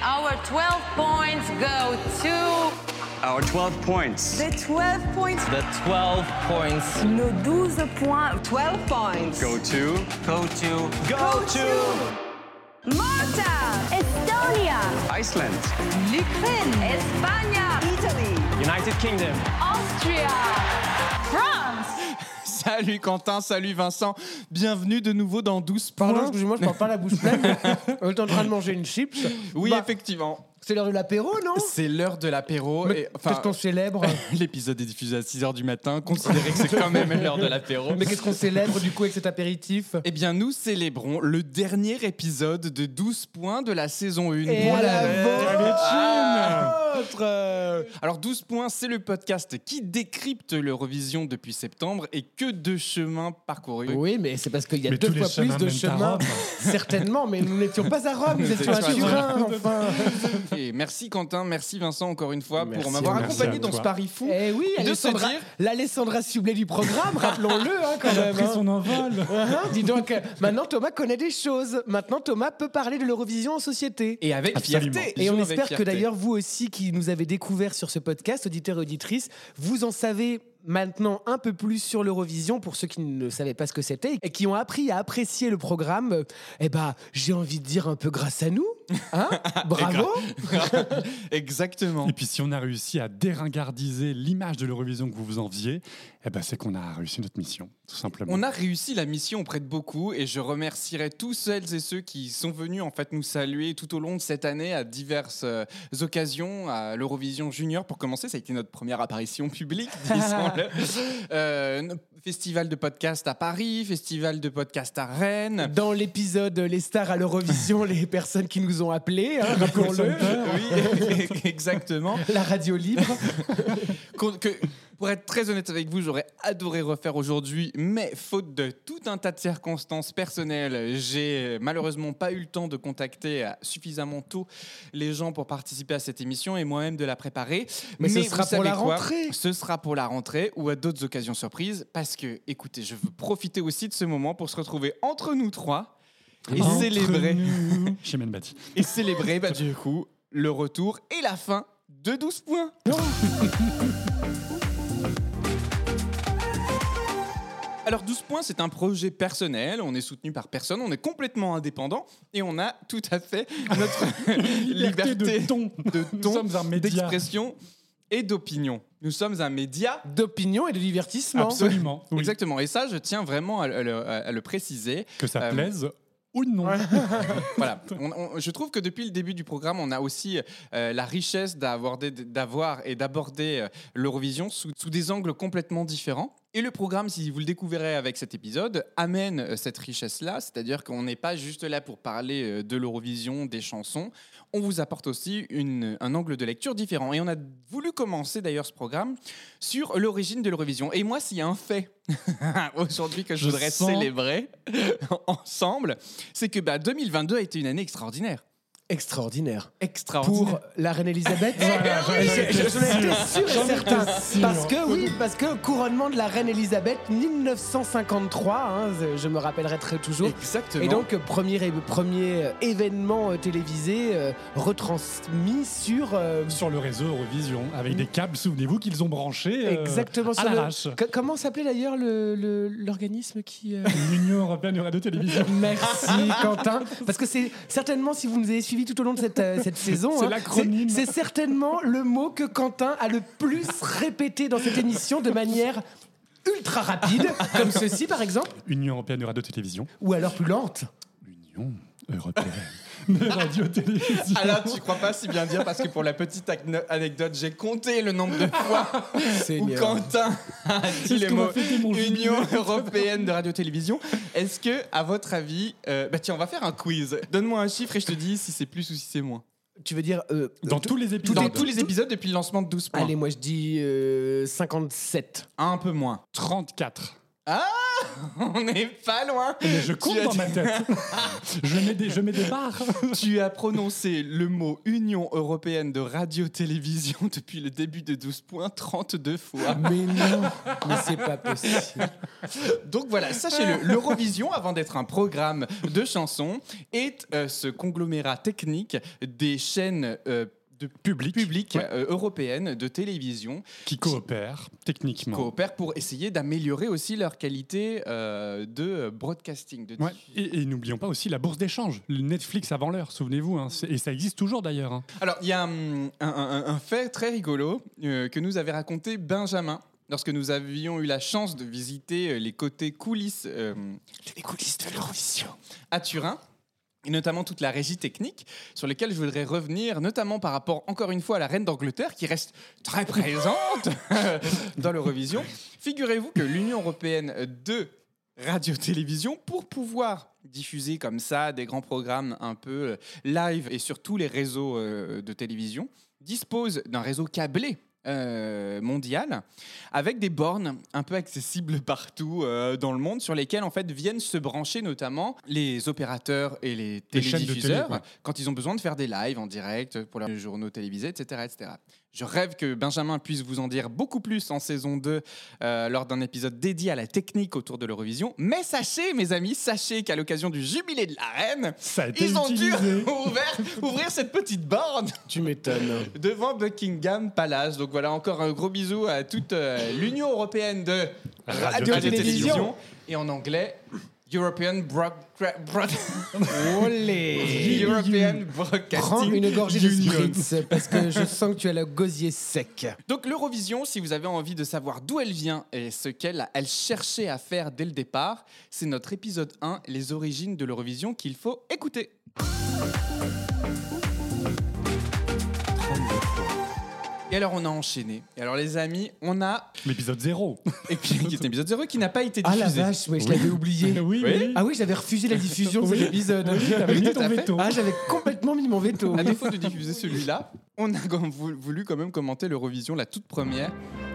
our 12 points go to. Our 12 points The 12 points. The 12 points Nos 12 points. 12 points. go to go to Go to Malta, Estonia, Iceland, l'Ukraine, Espagne, Italy. United Kingdom. Austria. France. Salut Quentin, salut Vincent, bienvenue de nouveau dans 12 points. Pardon, excusez-moi, je parle pas la bouche pleine. On est en train de manger une chips. Oui, Bah, effectivement. C'est l'heure de l'apéro, non C'est l'heure de l'apéro. Mais et- enfin, Qu'est-ce qu'on célèbre L'épisode est diffusé à 6h du matin. Considérez que c'est quand même l'heure de l'apéro. Mais qu'est-ce qu'on célèbre du coup avec cet apéritif Eh bien, nous célébrons le dernier épisode de 12 points de la saison 1. Et à la vôtre Alors 12 points, c'est le podcast qui décrypte l'Eurovision depuis septembre et que de chemins parcourus. Oui, mais c'est parce qu'il y a Mais deux tous les fois plus de mènent à chemins. Rome. Certainement, mais nous n'étions pas à Rome, nous étions à étions à Turin, enfin. Merci Quentin, merci Vincent encore une fois Merci, pour m'avoir accompagné dans ce pari fou. Eh oui, De Alessandra, se dire- l'Alessandra Sublet du programme, rappelons-le hein, quand Elle a même. pris hein. son envol. Hein, dis donc, maintenant Thomas connaît des choses. Maintenant Thomas peut parler de l'Eurovision en société. Et avec Absolument. fierté. Et on espère que d'ailleurs, vous aussi qui nous avez découvert sur ce podcast, auditeurs et auditrices, vous en savez maintenant un peu plus sur l'Eurovision pour ceux qui ne savaient pas ce que c'était et qui ont appris à apprécier le programme. euh, Eh ben, j'ai envie de dire un peu grâce à nous. Hein Bravo. Exactement. Et puis si on a réussi à déringardiser l'image de l'Eurovision que vous vous enviez, eh ben c'est qu'on a réussi notre mission, tout simplement. On a réussi la mission auprès de beaucoup et je remercierai tous celles et ceux qui sont venus en fait nous saluer tout au long de cette année à diverses euh, occasions à l'Eurovision Junior. Pour commencer, ça a été notre première apparition publique, disons-le. Euh, festival de podcast à Paris, festival de podcast à Rennes. Dans l'épisode Les stars à l'Eurovision, les personnes qui nous ont appelés, hein, rappelons-le, Oui, exactement. la radio libre. Que- pour être très honnête avec vous, j'aurais adoré refaire aujourd'hui, mais faute de tout un tas de circonstances personnelles, j'ai malheureusement pas eu le temps de contacter euh, suffisamment tôt les gens pour participer à cette émission et moi-même de la préparer. Mais ce sera pour la rentrée. Ce sera pour la rentrée ou à d'autres occasions surprises, parce que, écoutez, je veux profiter aussi de ce moment pour se retrouver entre nous trois et Entre célébrer. Chez et célébrer bah, du coup le retour et la fin de 12 points. Alors 12 points, c'est un projet personnel, on est soutenu par personne, on est complètement indépendant et on a tout à fait notre liberté, de ton. de Nous ton, sommes un média. d'expression et d'opinion. Nous sommes un média. D'opinion et de divertissement. Absolument. oui. Exactement, et ça je tiens vraiment à, le- à le préciser. Que ça Euh, plaise ou non. Voilà. On- on- je trouve que depuis le début du programme, on a aussi euh, la richesse d'avoir d'avoir et d'aborder euh, l'Eurovision sous, sous des angles complètement différents. Et le programme, si vous le découvrirez avec cet épisode, amène euh, cette richesse-là, c'est-à-dire qu'on n'est pas juste là pour parler euh, de l'Eurovision, des chansons, on vous apporte aussi une- un angle de lecture différent. Et on a voulu commencer d'ailleurs ce programme sur l'origine de l'Eurovision. Et moi, s'il y a un fait aujourd'hui que je, Je voudrais sens- célébrer ensemble, c'est que bah, 2022 a été une année extraordinaire. Extraordinaire. Extraordinaire. Pour la reine Elisabeth Voilà, étais je- J'en étais sûr. et certain. Parce que, oui, parce que couronnement de la reine Elisabeth, 1953, hein, je me rappellerai très toujours. Exactement. Et donc, premier, premier événement euh, télévisé euh, retransmis sur. euh, Sur le réseau Eurovision, avec des câbles, souvenez-vous qu'ils ont branchés euh, exactement à sur le- l'arrache. Co- Comment s'appelait d'ailleurs le- le- l'organisme qui. euh, L'Union Européenne de Radio-Télévision. Merci Quentin. Parce que c'est certainement, si vous nous avez tout au long de cette, euh, cette saison, C'est hein, l'acronyme. c'est c'est certainement le mot que Quentin a le plus répété dans cette émission de manière ultra rapide, comme ceci par exemple, Union Européenne de Radio-Télévision. ou alors plus lente. Union Européenne de Radio-Télévision. Ah là, tu crois pas si bien dire parce que pour la petite anecdote, j'ai compté le nombre de fois où. Quentin a dit les mots Union européenne de radio-télévision. Est-ce que, à votre avis, euh, bah tiens, on va faire un quiz. Donne-moi un chiffre et je te dis si c'est plus ou si c'est moins. Tu veux dire euh, Dans tous les épisodes. Dans tous les épisodes depuis le lancement de 12 points. Allez, moi je dis euh, 57. Un peu moins. 34. on n'est pas loin. Mais je compte dans dit- ma tête. je, mets des, je mets des barres. Tu as prononcé le mot Union européenne de radio-télévision depuis le début de 12 points 32 fois. Mais non, mais c'est pas possible. Donc voilà, sachez-le, l'Eurovision, avant d'être un programme de chansons, est euh, ce conglomérat technique des chaînes euh, de Public. Ouais. euh, européennes de télévision Qui coopèrent techniquement. coopèrent pour essayer d'améliorer aussi leur qualité euh, de broadcasting. De Ouais. Et, et n'oublions pas aussi la bourse d'échange, le Netflix avant l'heure, souvenez-vous. hein. Et ça existe toujours d'ailleurs. hein. Alors, il y a un, un- un fait très rigolo euh, que nous avait raconté Benjamin. Lorsque nous avions eu la chance de visiter les côtés coulisses, les coulisses de l'Eurovision à Turin, et notamment toute la régie technique, sur lesquelles je voudrais revenir, notamment par rapport, encore une fois, à la reine d'Angleterre, qui reste très présente dans l'Eurovision. Figurez-vous que l'Union européenne de radio-télévision, pour pouvoir diffuser comme ça des grands programmes un peu live et sur tous les réseaux euh, de télévision, dispose d'un réseau câblé euh, mondial avec des bornes un peu accessibles partout euh, dans le monde sur lesquelles en fait viennent se brancher notamment les opérateurs et les télé, télédiffuseurs quand ils ont besoin de faire des lives en direct pour leurs journaux télévisés, etc., etc. Je rêve que Benjamin puisse vous en dire beaucoup plus en saison 2 euh, lors d'un épisode dédié à la technique autour de l'Eurovision. Mais sachez, mes amis, sachez qu'à l'occasion du jubilé de la reine, ils ont dû ouvrir cette petite borne Tu m'étonnes. devant Buckingham Palace. Donc voilà, encore un gros bisou à toute euh, l'Union européenne de Radio-télévision. Et en anglais, European European Prends Broadcasting une gorgée de spritz parce que je sens que tu as le gosier sec. Donc l'Eurovision, si vous avez envie de savoir d'où elle vient et ce qu'elle elle cherchait à faire dès le départ, c'est notre épisode 1, les origines de l'Eurovision, qu'il faut écouter. Et alors on a enchaîné. Et alors les amis, on a L'épisode 0. et puis qui est un épisode 0 qui n'a pas été Ah diffusé. la vache, mais je l'avais oublié. oui, Oui. oui. Ah oui, j'avais refusé la diffusion de Oui. cet épisode. Oui, t'avais Oui, mis ton veto. Ah, j'avais complètement mis mon veto. À défaut de diffuser celui-là, on a voulu quand même commenter l'Eurovision, la toute première,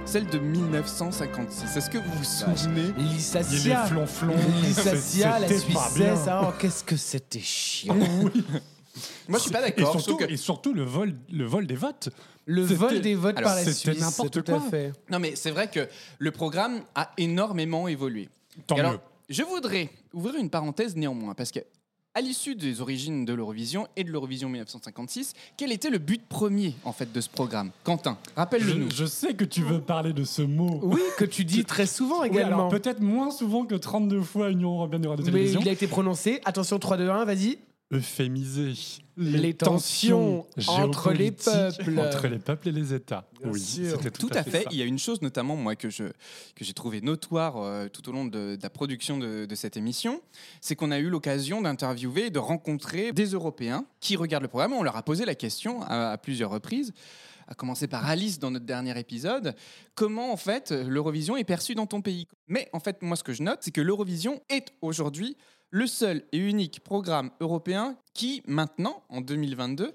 celle de 1956. Est-ce que vous vous souvenez Lissacia. les flonflons. Lissacia, la. Suissesse. Oh, qu'est-ce que c'était chiant. Moi, je suis pas Et d'accord. je surtout, que- et surtout le, vol, le vol des votes. Le vol des votes Alors, par la c'était Suisse. n'importe quoi. fait. Non, mais c'est vrai que le programme a énormément évolué. Tant alors, mieux. je voudrais ouvrir une parenthèse néanmoins, parce que à l'issue des origines de l'Eurovision et de l'Eurovision 1956, quel était le but premier en fait de ce programme? Quentin, rappelle-le nous. Je, je sais que tu veux parler de ce mot. Oui, que tu dis très souvent également. peut-être moins souvent que 32 fois Union européenne de mais radio-télévision. il a été prononcé. Attention, 3, 2, 1, vas-y. Euphémiser Les tensions entre les peuples. Entre les peuples et les États. Bien oui, sûr. c'était Tout à fait. ça. Il y a une chose notamment moi que je que j'ai trouvé notoire euh, tout au long de, de la production de, de cette émission, c'est qu'on a eu l'occasion d'interviewer et de rencontrer des Européens qui regardent le programme. On leur a posé la question à, à plusieurs reprises. À commencer par Alice dans notre dernier épisode, comment en fait l'Eurovision est perçue dans ton pays? Mais en fait, moi ce que je note, c'est que l'Eurovision est aujourd'hui le seul et unique programme européen qui, maintenant, en 2022,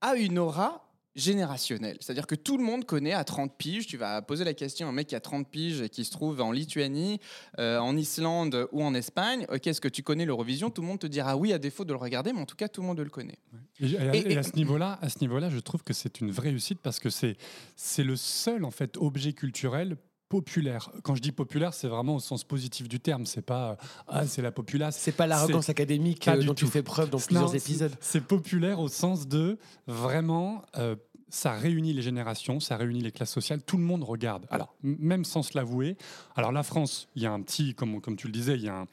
a une aura générationnelle. C'est-à-dire que tout le monde connaît à 30 piges, tu vas poser la question à un mec qui a 30 piges et qui se trouve en Lituanie, euh, en Islande ou en Espagne, ok, est-ce que tu connais l'Eurovision? Tout le monde te dira oui à défaut de le regarder, mais en tout cas, tout le monde le connaît. Et, et à- Et- et à ce niveau-là, à ce niveau-là, je trouve que c'est une vraie réussite parce que c'est c'est le seul en fait objet culturel populaire. Quand je dis populaire, c'est vraiment au sens positif du terme. C'est pas euh, ah c'est la populace. C'est pas l'arrogance académique Pas euh, dont tu fais preuve dans plusieurs épisodes. C'est populaire au sens de vraiment. euh, ça réunit les générations, ça réunit les classes sociales, tout le monde regarde. Alors, même sans se l'avouer. Alors, la France, il y a un petit, comme, comme tu le disais, il y a un.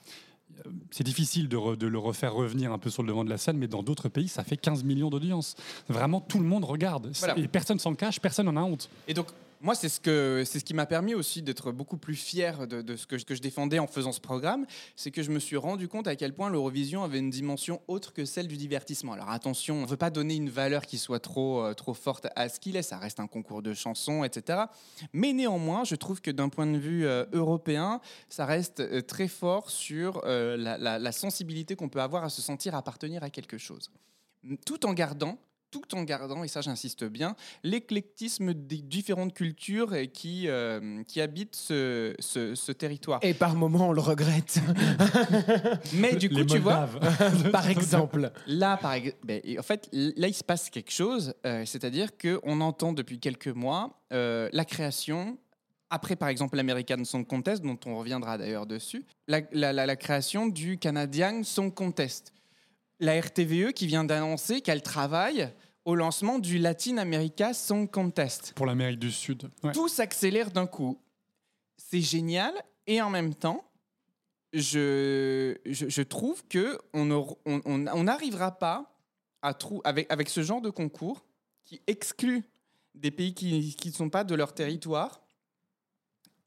C'est difficile de, re- de le refaire revenir un peu sur le devant de la scène, mais dans d'autres pays, ça fait 15 millions d'audience. Vraiment, tout le monde regarde. Voilà. Et personne s'en cache, personne n'en a honte. Et donc, moi, c'est ce, que, c'est ce qui m'a permis aussi d'être beaucoup plus fier de, ce que, je- défendais en faisant ce programme. C'est que je me suis rendu compte à quel point l'Eurovision avait une dimension autre que celle du divertissement. Alors attention, on ne veut pas donner une valeur qui soit trop, euh, trop forte à ce qu'il est. Ça reste un concours de chansons, etc. Mais néanmoins, je trouve que d'un point de vue euh, européen, ça reste euh, très fort sur la sensibilité qu'on peut avoir à se sentir appartenir à quelque chose. Tout en gardant tout en gardant, et ça j'insiste bien, l'éclectisme des différentes cultures qui, euh, qui habitent ce, ce- ce territoire. Et par moments, on le regrette. Mais du coup, Les tu vois, Moldaves. par exemple. Là, par ben, en fait, là, il se passe quelque chose, euh, c'est-à-dire qu'on entend depuis quelques mois euh, la création, après par exemple l'American Song Contest, dont on reviendra d'ailleurs dessus, la, la- la- la création du Canadian Song Contest. La RTVE qui vient d'annoncer qu'elle travaille au lancement du Latin America Song Contest. Pour l'Amérique du Sud. Ouais. Tout s'accélère d'un coup. C'est génial et en même temps, je, je, je trouve que on n'aur- on on- on n'arrivera pas à trou avec, avec ce genre de concours qui exclut des pays qui qui ne sont pas de leur territoire.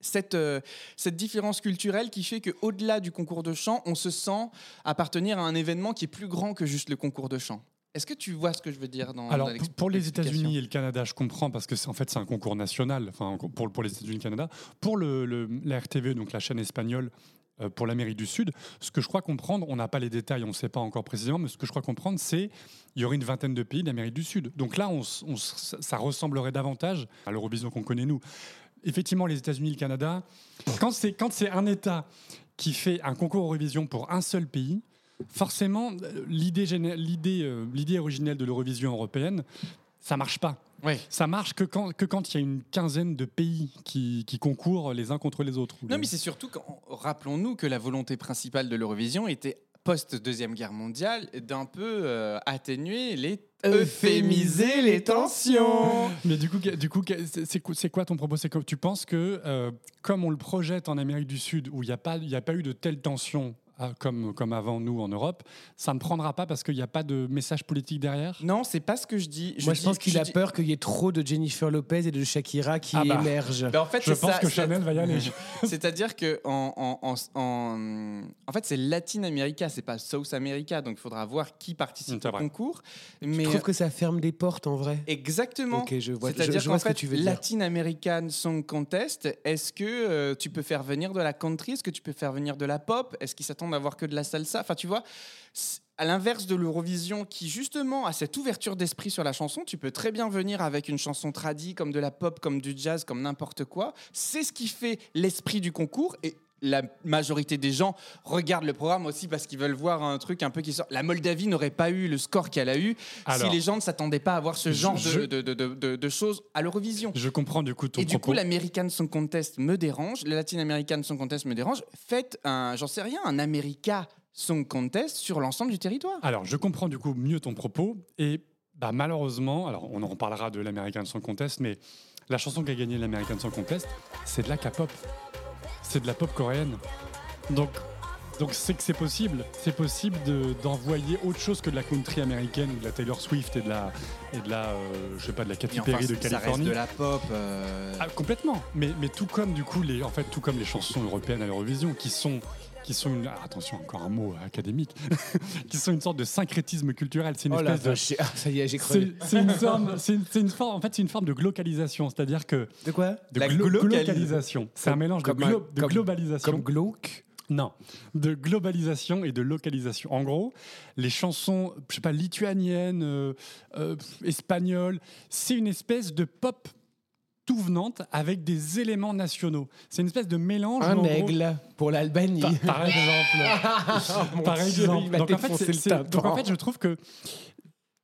Cette, euh, cette différence culturelle qui fait qu'au-delà du concours de chant, on se sent appartenir à un événement qui est plus grand que juste le concours de chant. Est-ce que tu vois ce que je veux dire dans Alors, dans pour- les États-Unis et le Canada, je comprends parce que c'est en fait c'est un concours national. Enfin, pour, pour les États-Unis et le Canada, pour le, le- la RTV, donc la chaîne espagnole. euh, Pour l'Amérique du Sud, ce que je crois comprendre, on n'a pas les détails, on ne sait pas encore précisément, mais ce que je crois comprendre, c'est il y aurait une vingtaine de pays d'Amérique du Sud. Donc là, on on ça ressemblerait davantage à l'Eurovision qu'on connaît nous. Effectivement, les États-Unis et le Canada, quand c'est quand c'est un État qui fait un concours Eurovision pour un seul pays, forcément, euh, l'idée géné- l'idée euh, l'idée originelle de l'Eurovision européenne, ça marche pas. Ouais. Ça marche que quand que quand il y a une quinzaine de pays qui, qui concourent les uns contre les autres. Non, mais c'est surtout quand rappelons-nous que la volonté principale de l'Eurovision était post-deuxième guerre mondiale d'un peu euh, atténuer les Euphémiser les tensions. Mais du coup, du coup, c'est c'est quoi- c'est quoi ton propos? C'est que tu penses que euh, comme on le projette en Amérique du Sud, où il n'y a pas, il y a pas eu de telles tensions comme comme avant nous en Europe, ça ne prendra pas parce qu'il n'y a pas de message politique derrière? Non, c'est pas ce que je dis. Moi, je dis- pense qu'il a dis- peur qu'il y ait trop de Jennifer Lopez et de Shakira qui Ah bah. émergent. Ben, en fait, Je pense ça, que Chanel va y aller. C'est-à-dire que en, en, en, en- en fait, c'est Latin America, c'est pas South America, donc il faudra voir qui participe au vrai. concours. Je Mais trouve que ça ferme des portes en vrai? Exactement. Ok, je vois- je- C'est-à-dire je qu'en ce que fait, dire. Latin American Song Contest, est-ce que euh, tu peux faire venir de la country? Est-ce que tu peux faire venir de la pop? Est-ce qu'ils s'attendent à voir que de la salsa Enfin, tu vois, à l'inverse de l'Eurovision, qui justement a cette ouverture d'esprit sur la chanson, tu peux très bien venir avec une chanson tradie, comme de la pop, comme du jazz, comme n'importe quoi. C'est ce qui fait l'esprit du concours et la majorité des gens regardent le programme aussi parce qu'ils veulent voir un truc un peu qui sort. La Moldavie n'aurait pas eu le score qu'elle a eu Alors, si les gens ne s'attendaient pas à voir ce genre je- de, de, de- choses à l'Eurovision. Je comprends du coup ton Et du coup, propos. l'American Song Contest me dérange, le Latin American Song Contest me dérange. Faites un, j'en sais rien, un America Song Contest sur l'ensemble du territoire. Alors, je comprends du coup mieux ton propos. Et bah, malheureusement, alors on en reparlera de l'American Song Contest, mais la chanson qui a gagné l'American Song Contest, c'est de la K-pop. C'est de la pop coréenne. Donc, donc c'est que c'est possible. C'est possible de- d'envoyer autre chose que de la country américaine ou de la Taylor Swift et de la, et de la euh, je sais pas, de la Katy enfin, Perry de ça reste Californie. de la pop. euh, Ah, complètement. Mais, mais tout comme du coup les, en fait, tout comme les chansons européennes à l'Eurovision, qui sont, qui sont une, ah, attention encore un mot académique, qui sont une sorte de syncrétisme culturel. C'est une Oh la espèce de vache, ah, ça y est, j'ai crevé. c'est une forme, c'est une, une forme, en fait, c'est une forme de glocalisation, c'est-à-dire que De quoi? de La glo- glocali- glocalisation. C'est un mélange de, glo- de globalisation. Comme glauque? Non, de globalisation et de localisation. En gros, les chansons, je sais pas, lituaniennes, euh, euh, espagnoles, c'est une espèce de pop tout venante avec des éléments nationaux. C'est une espèce de mélange. Un gros- aigle pour l'Albanie. par, par exemple. Mon par exemple. Donc en, fait, donc en fait, je trouve que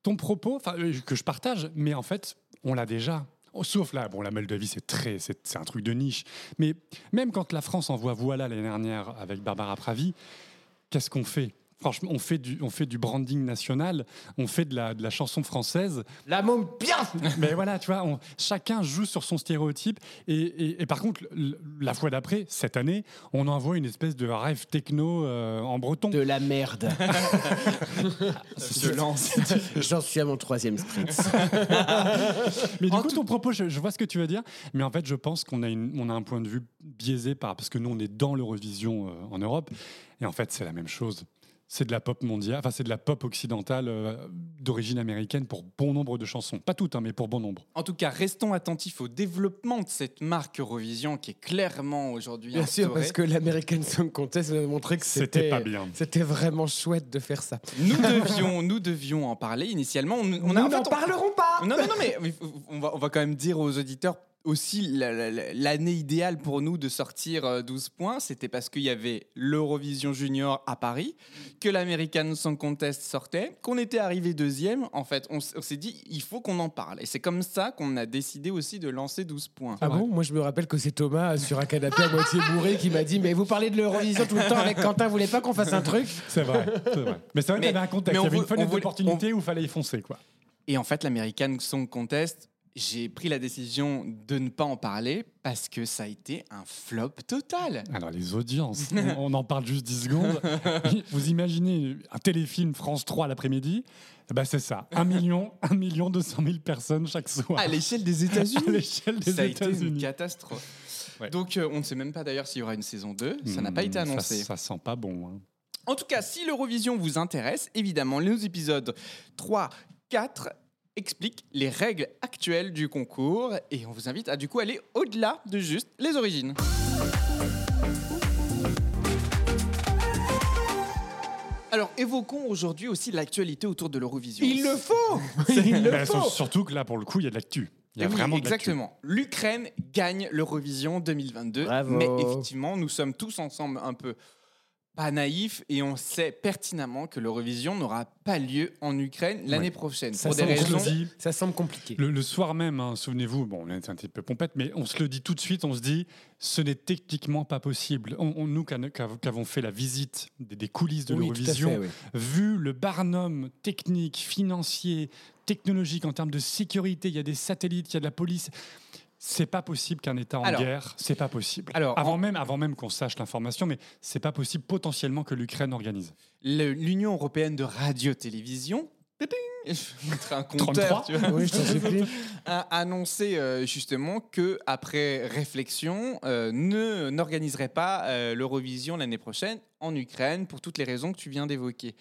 ton propos, euh, que je partage, mais en fait, on l'a déjà. Oh, Sauf là, bon, la Moldavie, c'est très, c'est un truc de niche. Mais même quand la France envoie Voilà l'année dernière avec Barbara Pravi, qu'est-ce qu'on fait? Franchement, on fait, du, on fait du branding national, on fait de la, de la chanson française. La môme bien Mais voilà, tu vois, on- chacun joue sur son stéréotype. Et, et- et par contre, la fois d'après, cette année, on envoie une espèce de rêve techno euh, en breton. De la merde. se lance. J'en suis à mon troisième spritz. Mais du En coup, tout- ton propos, je, je vois ce que tu veux dire. Mais en fait, je pense qu'on a, une- on a un point de vue biaisé par, parce que nous, on est dans l'Eurovision euh, en Europe. Et en fait, c'est la même chose. C'est de la pop mondiale, enfin c'est de la pop occidentale euh, d'origine américaine pour bon nombre de chansons. Pas toutes, hein, mais pour bon nombre. En tout cas, restons attentifs au développement de cette marque Eurovision qui est clairement aujourd'hui Bien sûr, parce que l'American Song Contest nous a montré que C'était pas bien. C'était vraiment chouette de faire ça. Nous devions, nous devions en parler initialement. On, a, en n'en fait, on- parlerons pas Non, non, non, mais on va, on va quand même dire aux auditeurs aussi la- la- la- l'année idéale pour nous de sortir euh, 12 points, c'était parce qu'il y avait l'Eurovision Junior à Paris, que l'American Song Contest sortait, qu'on était arrivé deuxième. En fait, on, s'est dit, il faut qu'on en parle. Et c'est comme ça qu'on a décidé aussi de lancer 12 points. Ah bon Moi, je me rappelle que c'est Thomas sur un canapé à moitié bourré qui m'a dit Mais vous parlez de l'Eurovision tout le temps avec Quentin, vous voulez pas qu'on fasse un truc? C'est vrai, c'est vrai. Mais c'est vrai qu'il y avait un contexte, mais on il y avait une fenêtre d'opportunité où il fallait y foncer. Quoi. Et en fait, l'American Song Contest, j'ai pris la décision de ne pas en parler parce que ça a été un flop total. Alors les audiences, on, on en parle juste 10 secondes. Vous imaginez un téléfilm France 3 l'après-midi? Ben, C'est ça, 1 million, 1 million 200 000 personnes chaque soir. À l'échelle des États-Unis. À l'échelle des ça a été une États-Unis. catastrophe. Ouais. Donc, euh, on ne sait même pas d'ailleurs s'il y aura une saison 2. Ça n'a pas Hmm, été ça- annoncé. Ça, sent pas bon. hein. En tout cas, si l'Eurovision vous intéresse, évidemment, les épisodes 3, 4 expliquent les règles actuelles du concours et on vous invite à du coup aller au-delà de juste les origines. Alors, évoquons aujourd'hui aussi l'actualité autour de l'Eurovision. Il le faut Il le faut surtout que là, pour le coup, il y a de l'actu. Il y a Oui, vraiment de l'actu. exactement. L'Ukraine gagne l'Eurovision 2022. Bravo. Mais effectivement, nous sommes tous ensemble un peu pas naïfs et on sait pertinemment que l'Eurovision n'aura pas lieu en Ukraine l'année Ouais. prochaine. Ça pour des raisons. dit, Ça semble compliqué. Le, le soir même, hein, souvenez-vous, bon, on est un petit peu pompette, mais on se le dit tout de suite, on se dit, ce n'est techniquement pas possible. On, on- nous qui a- qui av- qui avons fait la visite des, des coulisses de Oui, l'Eurovision, oui. vu le barnum technique, financier, technologique en termes de sécurité, il y a des satellites, il y a de la police. C'est pas possible qu'un État en Alors- guerre, c'est pas possible. Alors, avant en- même, avant même qu'on sache l'information, mais c'est pas possible potentiellement que l'Ukraine organise. L'Union européenne de radio-télévision. Je un 33. compteur, tu vois. Oui, je t'en supplie. a annoncé euh, justement que après réflexion, euh, ne n'organiserait pas euh, l'Eurovision l'année prochaine en Ukraine pour toutes les raisons que tu viens d'évoquer.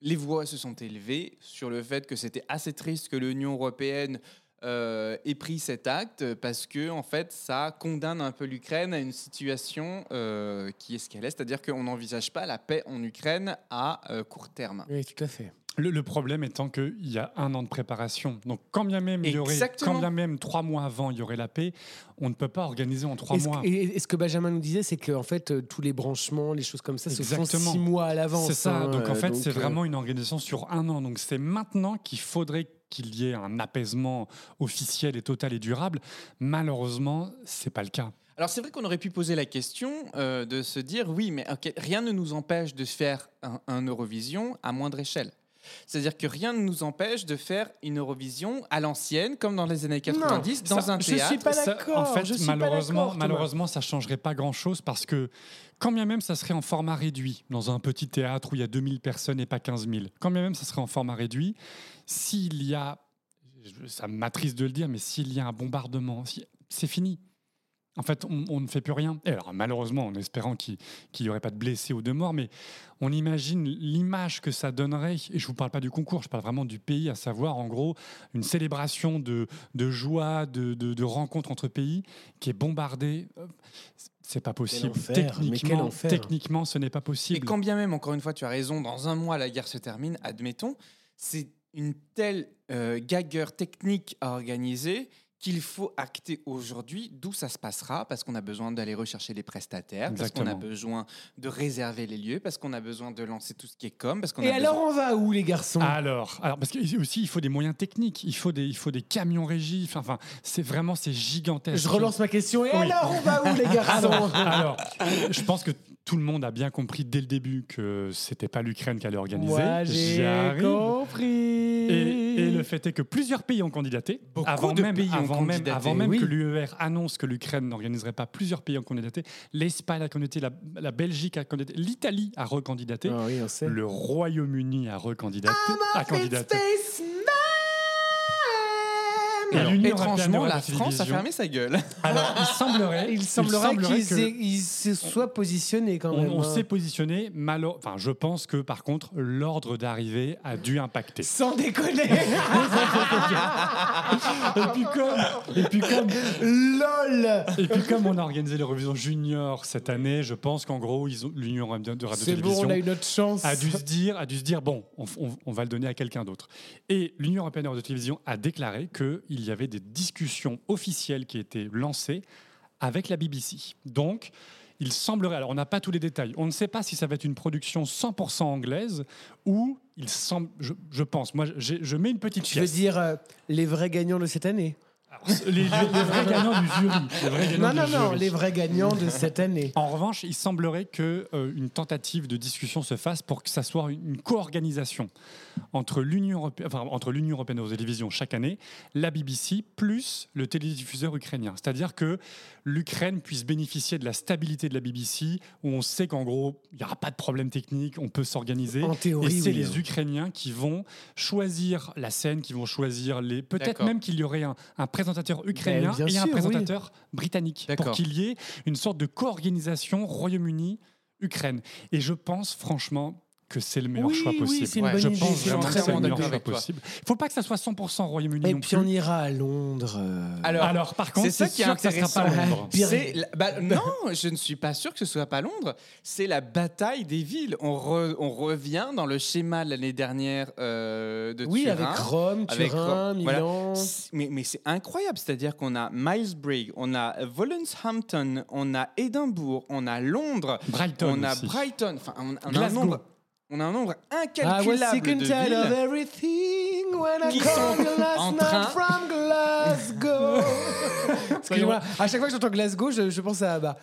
Les voix se sont élevées sur le fait que c'était assez triste que l'Union européenne euh, pris cet acte parce que en fait ça condamne un peu l'Ukraine à une situation euh, qui est ce qu'elle est, c'est-à-dire qu'on n'envisage pas la paix en Ukraine à euh, court terme. Oui, tout à fait. Le, le problème étant qu'il y a un an de préparation. Donc, quand bien même il y aurait, Exactement. quand bien même trois mois avant, il y aurait la paix, on ne peut pas organiser en trois ce, mois. et- et ce que Benjamin nous disait, c'est que en fait, euh, tous les branchements, les choses comme ça, se font six mois à l'avance. C'est ça. hein, donc, en euh, fait, c'est euh, vraiment une organisation sur un an. Donc, c'est maintenant qu'il faudrait qu'il y ait un apaisement officiel et total et durable. Malheureusement, c'est pas le cas. Alors c'est vrai qu'on aurait pu poser la question euh, de se dire oui, mais ok, rien ne nous empêche de faire un, un Eurovision à moindre échelle. C'est-à-dire que rien ne nous empêche de faire une Eurovision à l'ancienne, comme dans les années 90, dans ça, un je suis théâtre. pas d'accord. en fait, je suis pas malheureusement, malheureusement, ça changerait pas grand-chose parce que quand bien même ça serait en format réduit, dans un petit théâtre où il y a 2000 personnes et pas 15 000, quand bien même ça serait en format réduit, s'il y a, ça m'attriste de le dire, mais s'il y a un bombardement, c'est fini. En fait, on, on ne fait plus rien. Et alors, malheureusement, en espérant qu'il n'y aurait pas de blessés ou de morts, mais on imagine l'image que ça donnerait. Et je ne vous parle pas du concours, je parle vraiment du pays, à savoir, en gros, une célébration de, de joie, de, de, de rencontres entre pays qui est bombardée. Euh, C'est pas possible. enfer, mais quel techniquement, enfer. techniquement, ce n'est pas Et possible. quand bien même, encore une fois, tu as raison, dans un mois la guerre se termine, admettons, c'est une telle euh, gagueur technique à organiser qu'il faut acter aujourd'hui d'où ça se passera, parce qu'on a besoin d'aller rechercher les prestataires, parce qu'on a besoin de réserver les lieux, parce qu'on a besoin de lancer tout ce qui est com, parce qu'on Et a alors, besoin- on va où, les garçons? Alors, alors parce que aussi il faut des moyens techniques, il faut des, il faut des camions régis. Enfin, c'est vraiment c'est gigantesque. Je relance ma question. Et Oui. alors, on va où, les garçons? Alors, je pense que tout le monde a bien compris dès le début que c'était pas l'Ukraine qui allait organiser. J'ai compris. Et, et le fait est que plusieurs pays ont candidaté. Beaucoup avant de même, pays ont même, candidaté, avant même oui. que l'UER annonce que l'Ukraine n'organiserait pas, plusieurs pays ont candidaté. L'Espagne a candidaté, la, la Belgique a candidaté, l'Italie a recandidaté, Ah oui, le Royaume-Uni a recandidaté. a candidaté. l'Union européenne étrangement, la France a fermé sa gueule. Alors, il semblerait, Il semblerait qu'ils que- se soient positionnés quand on, même. on hein. s'est positionné, malo- enfin, je pense que par contre, l'ordre d'arrivée a dû impacter. Sans déconner Et puis comme, et puis comme, LOL et puis comme on a organisé l'Eurovision Junior cette année, je pense qu'en gros, l'Union européenne de C'est bon, radio-télévision on a une autre chance. a dû se dire, a dû se dire bon, on, on- on va le donner à quelqu'un d'autre. Et l'Union européenne de télévision a déclaré qu'il y avait des discussions officielles qui étaient lancées avec la BBC. Donc, il semblerait, alors on n'a pas tous les détails, on ne sait pas si ça va être une production 100% anglaise ou il semble, je, je pense, moi j'ai- je mets une petite Tu veux pièce. dire euh, les vrais gagnants de cette année? Les, les- les vrais gagnants du jury. les vrais gagnants Non, non, non, jury. les vrais gagnants de cette année. En revanche, il semblerait que euh, une tentative de discussion se fasse pour que ça soit une, co-organisation entre l'Union européenne, enfin, entre l'Union européenne aux télévisions chaque année, la BBC plus le télédiffuseur ukrainien. C'est-à-dire que l'Ukraine puisse bénéficier de la stabilité de la BBC, où on sait qu'en gros il n'y aura pas de problème technique, on peut s'organiser. En théorie, Et c'est oui, les hein. Ukrainiens qui vont choisir la scène, qui vont choisir les. Peut-être même qu'il y aurait un, un présentateur ukrainien Ben, bien et un oui. présentateur britannique pour qu'il y ait une sorte de co-organisation Royaume-Uni-Ukraine. Et je pense franchement que c'est le meilleur Oui, choix oui, possible. Ouais, je idée. pense vraiment que c'est le meilleur choix possible. Il ne faut pas que ça soit 100% Royaume-Uni Et puis on ira à Londres. euh. Alors, Alors, par contre, c'est ça qui est sûr que ça sera pas intéressant. Londres. La- bah, non, je ne suis pas sûr que ce soit pas Londres. C'est la bataille des villes. On, re- on revient dans le schéma de l'année dernière euh, de Oui, Turin. avec Rome, Avec Turin, Rome, voilà. Milan. C'est- Mais, mais c'est incroyable, c'est-à-dire qu'on a Milesbury, on a Wolverhampton, on a Édimbourg, on a Londres, Brighton on a aussi. Brighton, enfin on, on a un nombre, on a un nombre was incalculable de villes. everything when I Qui called sont you last en night train. from Glasgow. Excusez-moi, à chaque fois que j'entends Glasgow, je, je pense à bah,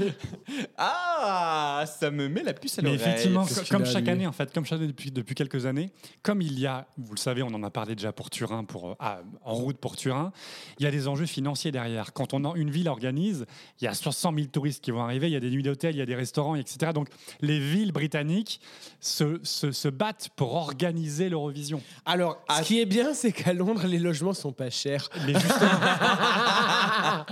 Ah, ça me met la puce à Mais l'oreille. effectivement, Qu'est-ce co- qu'il comme a, chaque lui année, en fait, comme chaque année depuis, depuis quelques années, comme il y a, vous le savez, on en a parlé déjà pour Turin, pour, euh, ah, en route pour Turin, il y a des enjeux financiers derrière. Quand on a, une ville organise, il y a 60 000 touristes qui vont arriver, il y a des nuits d'hôtel, il y a des restaurants, etc. Donc les villes britanniques se, se, se battent pour organiser l'Eurovision. Alors, Ce qui est bien, c'est qu'à Londres, les logements sont pas chers. Mais justement,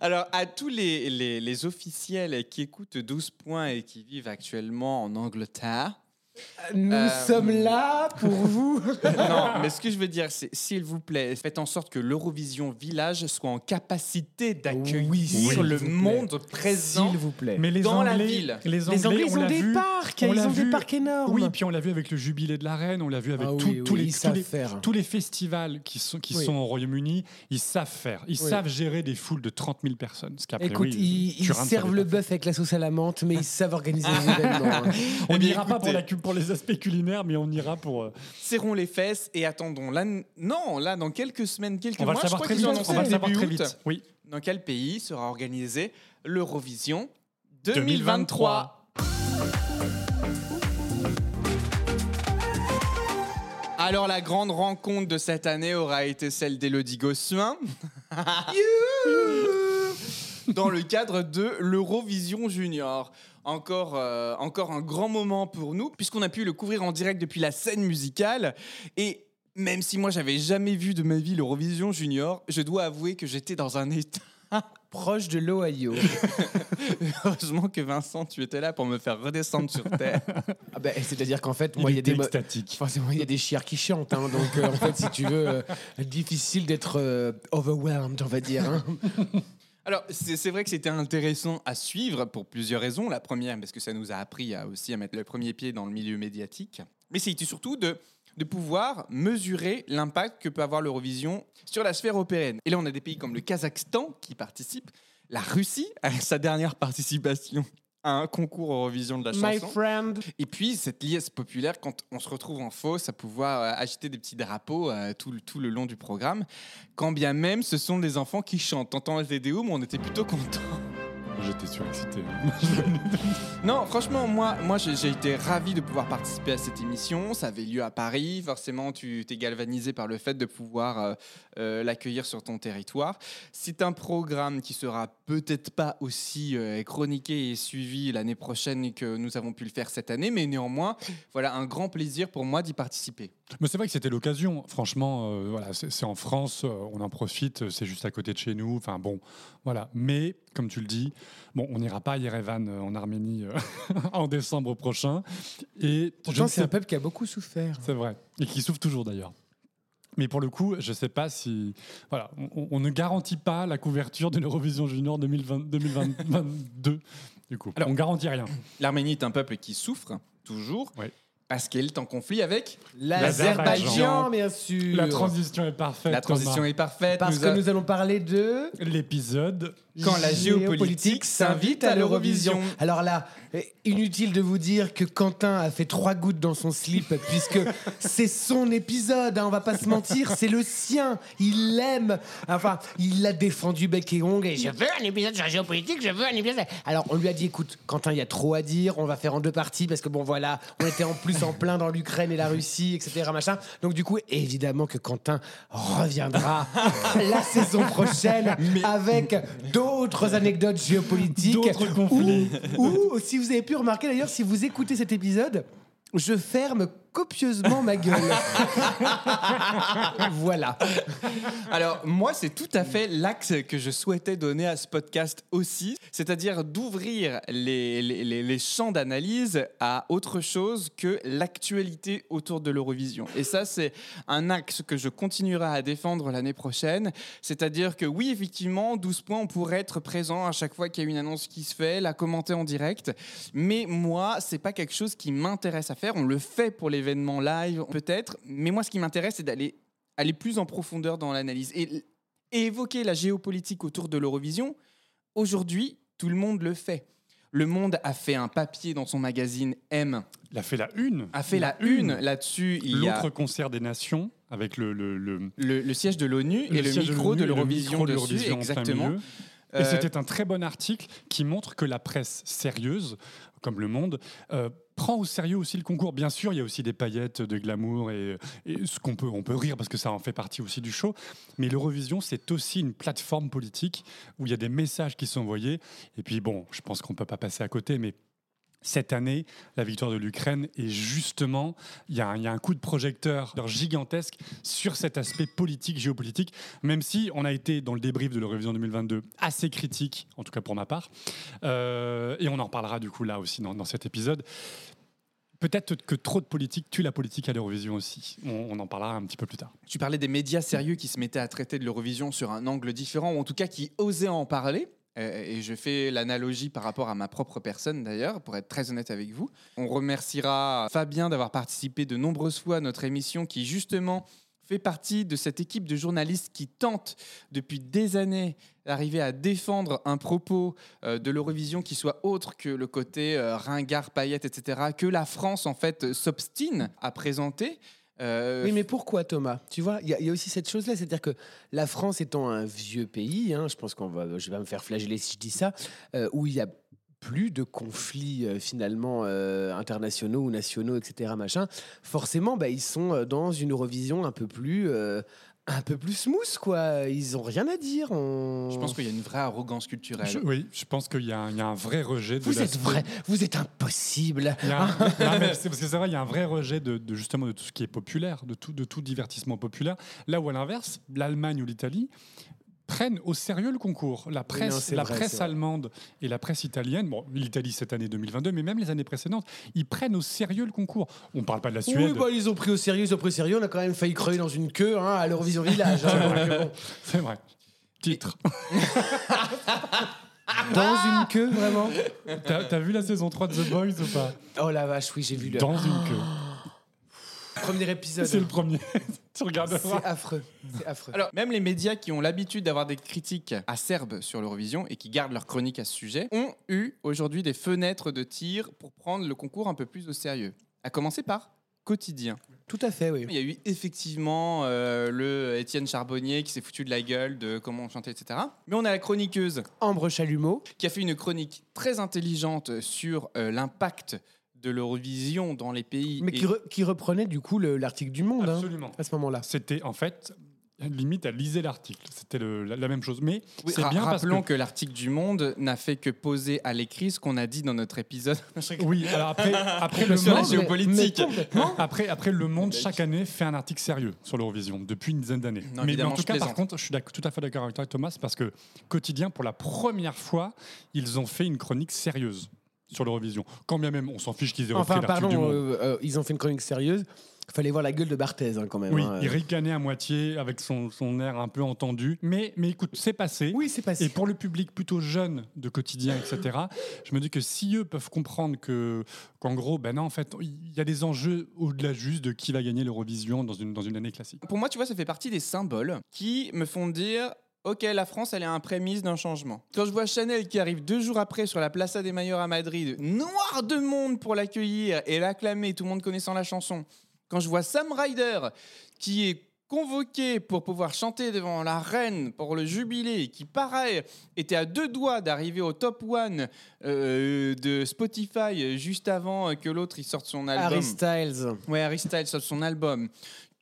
Alors, à tous les, les, les officiels qui écoutent 12 points et qui vivent actuellement en Angleterre, Nous Euh, sommes là pour vous. non, mais ce que je veux dire, c'est s'il vous plaît, faites en sorte que l'Eurovision Village soit en capacité d'accueillir Oui, le monde présent. S'il vous plaît. mais les Dans la Anglais, ville. les Anglais, les Anglais, ils on ont l'a des vu, parcs, on ils l'a ont des vu- parcs énormes. Oui, puis on l'a vu avec le jubilé de la reine, on l'a vu avec Ah tout- oui, tous oui, les tous savent les- faire. tous les festivals qui sont, qui Oui. sont au Royaume-Uni, ils savent faire. Ils Oui. savent gérer des foules de 30 000 personnes. Ce qu'après, Écoute, oui, ils, ils servent le bœuf avec la sauce à la menthe, mais ils savent organiser les événements. On Eh n'ira pas pour, la cu- pour les aspects culinaires, mais on ira pour. euh, Serrons les fesses et attendons. Là, non, là, dans quelques semaines, quelques on va mois, je savoir crois qu'ils vite. ont On va le savoir très vite. Oui. Dans quel pays sera organisé l'Eurovision 2023 2023 Alors la grande rencontre de cette année aura été celle d'Élodie Gossuin. dans le cadre de l'Eurovision Junior. Encore, euh, encore un grand moment pour nous, puisqu'on a pu le couvrir en direct depuis la scène musicale. Et même si moi, j'avais jamais vu de ma vie l'Eurovision Junior, je dois avouer que j'étais dans un état. Proche de l'Ohio. Heureusement que Vincent, tu étais là pour me faire redescendre sur terre. Ah bah, C'est-à-dire qu'en fait, moi, il y a des. mo- extatique. Forcément, il y a des chiens qui chantent, hein, donc euh, en fait, si tu veux, euh, difficile d'être euh, overwhelmed, on va dire. hein. Alors, c'est vrai que c'était intéressant à suivre pour plusieurs raisons. La première, parce que ça nous a appris à aussi à mettre le premier pied dans le milieu médiatique. Mais c'était surtout de, de pouvoir mesurer l'impact que peut avoir l'Eurovision sur la sphère européenne. Et là, on a des pays comme le Kazakhstan qui participent, la Russie, à sa dernière participation à un concours Eurovision de la My chanson. friend. Et puis, cette liesse populaire, quand on se retrouve en fosse, à pouvoir euh, agiter des petits drapeaux euh, tout, le- tout le long du programme, quand bien même ce sont des enfants qui chantent. Vidéos, mais on était plutôt contents. J'étais surexcité. Non, franchement, moi, moi j'ai été ravi de pouvoir participer à cette émission. Ça avait lieu à Paris. Forcément, tu t'es galvanisé par le fait de pouvoir euh, euh, l'accueillir sur ton territoire. C'est un programme qui sera peut-être pas aussi euh, chroniqué et suivi l'année prochaine que nous avons pu le faire cette année, mais néanmoins, voilà un grand plaisir pour moi d'y participer. Mais c'est vrai que c'était l'occasion. Franchement, euh, voilà, c'est en France, euh, on en profite, c'est juste à côté de chez nous. Enfin bon, voilà. Mais comme tu le dis, bon, on n'ira pas à Yerevan euh, en Arménie euh, en décembre prochain. Et je Pourtant, c'est un peuple qui a beaucoup souffert. C'est vrai. Et qui souffre toujours d'ailleurs. Mais pour le coup, je ne sais pas si. Voilà, on, on ne garantit pas la couverture de l'Eurovision Junior 2020 2022. Du coup, Alors- on garantit rien. L'Arménie est un peuple qui souffre, toujours, Ouais. Parce qu'elle est en conflit avec. L'Azerbaïdjan, bien sûr. La transition est parfaite. La transition Thomas. est parfaite. Parce nous que a- nous allons parler de Quand la géopolitique s'invite à l'Eurovision. Alors là, eh, inutile de vous dire que Quentin a fait trois gouttes dans son slip, puisque c'est son épisode, hein, on va pas se mentir, c'est le sien, il l'aime. Enfin, il l'a défendu bec et ongle, et je veux un épisode sur la géopolitique, je veux un épisode... Alors on lui a dit, écoute, Quentin, il y a trop à dire, on va faire en deux parties, parce que bon voilà, on était en plus en plein dans l'Ukraine et la Russie, etc. Machin. Donc du coup, évidemment que Quentin reviendra la saison prochaine avec d'autres anecdotes géopolitiques. D'autres conflits. Ou, ou, si vous avez pu remarquer d'ailleurs, si vous écoutez cet épisode, je ferme copieusement ma gueule. voilà. Alors, moi, c'est tout à fait l'axe que je souhaitais donner à ce podcast aussi, c'est-à-dire d'ouvrir les, les- les- les champs d'analyse à autre chose que l'actualité autour de l'Eurovision. Et ça, c'est un axe que je continuerai à défendre l'année prochaine, c'est-à-dire que oui, effectivement, 12 points, on pourrait être présent à chaque fois qu'il y a une annonce qui se fait, la commenter en direct, mais moi, c'est pas quelque chose qui m'intéresse à faire. On le fait pour l'événement live, peut-être, mais moi, ce qui m'intéresse, c'est d'aller aller plus en profondeur dans l'analyse. Et, et évoquer la géopolitique autour de l'Eurovision, aujourd'hui, tout le monde le fait. Le Monde a fait un papier dans son magazine M, Il a fait la une. a fait la une là-dessus. Y a L'autre concert des nations avec le, le, le- le, le siège de l'ONU et le micro de l'Eurovision de dessus, plein exactement. Et Euh, c'était un très bon article qui montre que la presse sérieuse, comme Le Monde, euh, prend au sérieux aussi le concours. Bien sûr, il y a aussi des paillettes de glamour et, ce qu'on peut, on peut rire parce que ça en fait partie aussi du show. Mais l'Eurovision, c'est aussi une plateforme politique où il y a des messages qui sont envoyés. Et puis bon, je pense qu'on peut pas passer à côté, mais cette année, la victoire de l'Ukraine est justement, il y, a un- coup de projecteur gigantesque sur cet aspect politique, géopolitique, même si on a été dans le débrief de l'Eurovision 2022 assez critique, en tout cas pour ma part, Euh, et on en reparlera du coup là aussi dans, dans cet épisode. Peut-être que trop de politique tue la politique à l'Eurovision aussi. On, on en parlera un petit peu plus tard. Tu parlais des médias sérieux qui se mettaient à traiter de l'Eurovision sur un angle différent, ou en tout cas qui osaient en parler. Euh, Et je fais l'analogie par rapport à ma propre personne d'ailleurs, pour être très honnête avec vous. On remerciera Fabien d'avoir participé de nombreuses fois à notre émission qui justement fait partie de cette équipe de journalistes qui tentent depuis des années d'arriver à défendre un propos euh, de l'Eurovision qui soit autre que le côté euh, ringard, paillette, etc., que la France en fait s'obstine à présenter. Euh, Oui, mais pourquoi Thomas? Tu vois, il y, a- il y a aussi cette chose-là, c'est-à-dire que la France étant un vieux pays, hein, je pense qu'on va, je vais me faire flageller si je dis ça, euh, où il y a plus de conflits euh, finalement euh, internationaux ou nationaux, etc. Machin. Forcément, bah, ils sont dans une Eurovision un peu plus, euh, un peu plus smooth, quoi. Ils ont rien à dire. on- Je pense qu'il y a une vraie arrogance culturelle. Je- oui, je pense qu'il y, a un- il y a un vrai rejet de vous êtes vrai, vous êtes impossible. C'est parce que c'est vrai, il y a un vrai rejet de, de justement de tout ce qui est populaire, de tout, de tout divertissement populaire. Là où à l'inverse, l'Allemagne ou l'Italie prennent au sérieux le concours. La presse, la vrai, presse allemande et la presse italienne, bon, l'Italie cette année 2022, mais même les années précédentes, ils prennent au sérieux le concours. On ne parle pas de la Oui, Suède, bah, ils ont pris au sérieux, ils ont pris au sérieux. On a quand même failli crever dans une queue hein, à l'Eurovision Village. hein, bon. c'est vrai. Titre. Dans une queue, vraiment? T'as as vu la saison 3 de The Boys ou pas? Oh la vache, oui, j'ai vu le Dans une queue. Premier épisode. C'est le premier. tu regarderas. C'est affreux. C'est affreux. Alors, même les médias qui ont l'habitude d'avoir des critiques acerbes sur l'Eurovision et qui gardent leur chronique à ce sujet ont eu aujourd'hui des fenêtres de tir pour prendre le concours un peu plus au sérieux. À commencer par Quotidien. Tout à fait, oui. Il y a eu effectivement euh, le Étienne Charbonnier qui s'est foutu de la gueule de comment on chantait, etc. Mais on a la chroniqueuse Ambre Chalumeau. qui a fait une chronique très intelligente sur euh, l'impact de l'Eurovision dans les pays. Mais et- qui, re- qui reprenait du coup le- l'article du Monde hein, Absolument. à ce moment-là. C'était en fait limite, elle lisait l'article. C'était la, la même chose. Mais Oui, c'est bien parce rappelons que. que, l'article du Monde n'a fait que poser à l'écrit ce qu'on a dit dans notre épisode. Oui, alors après, après le Sur la monde, géopolitique. mais complètement. Après, après, Le Monde, chaque année, fait un article sérieux sur l'Eurovision, depuis une dizaine d'années. Mais, en tout cas, par contre, je suis tout à fait d'accord avec toi, Thomas, parce que Quotidien, pour la première fois, ils ont fait une chronique sérieuse sur l'Eurovision. Quand bien même, on s'en fiche qu'ils aient Enfin, repris pardon, du Monde. euh, euh, ils ont fait une chronique sérieuse. Fallait voir la gueule de Barthez hein, quand même. Oui, hein. il ricanait à moitié avec son, son air un peu entendu. Mais, mais écoute, c'est passé. Oui, c'est passé. Et pour le public plutôt jeune de quotidien, etc., je me dis que si eux peuvent comprendre que qu'en gros, ben non, en fait, il y a des enjeux au-delà juste de qui va gagner l'Eurovision dans une, dans une année classique. Pour moi, tu vois, ça fait partie des symboles qui me font dire Ok, la France, elle est un prémisse d'un changement. Quand je vois Chanel qui arrive deux jours après sur la Plaza des Mayor à Madrid, noir de monde pour l'accueillir et l'acclamer, tout le monde connaissant la chanson. Quand je vois Sam Ryder qui est convoqué pour pouvoir chanter devant la reine pour le jubilé, qui pareil était à deux doigts d'arriver au top one euh, de Spotify juste avant que l'autre il sorte son album. Harry Styles. Ouais, Harry Styles sort son album.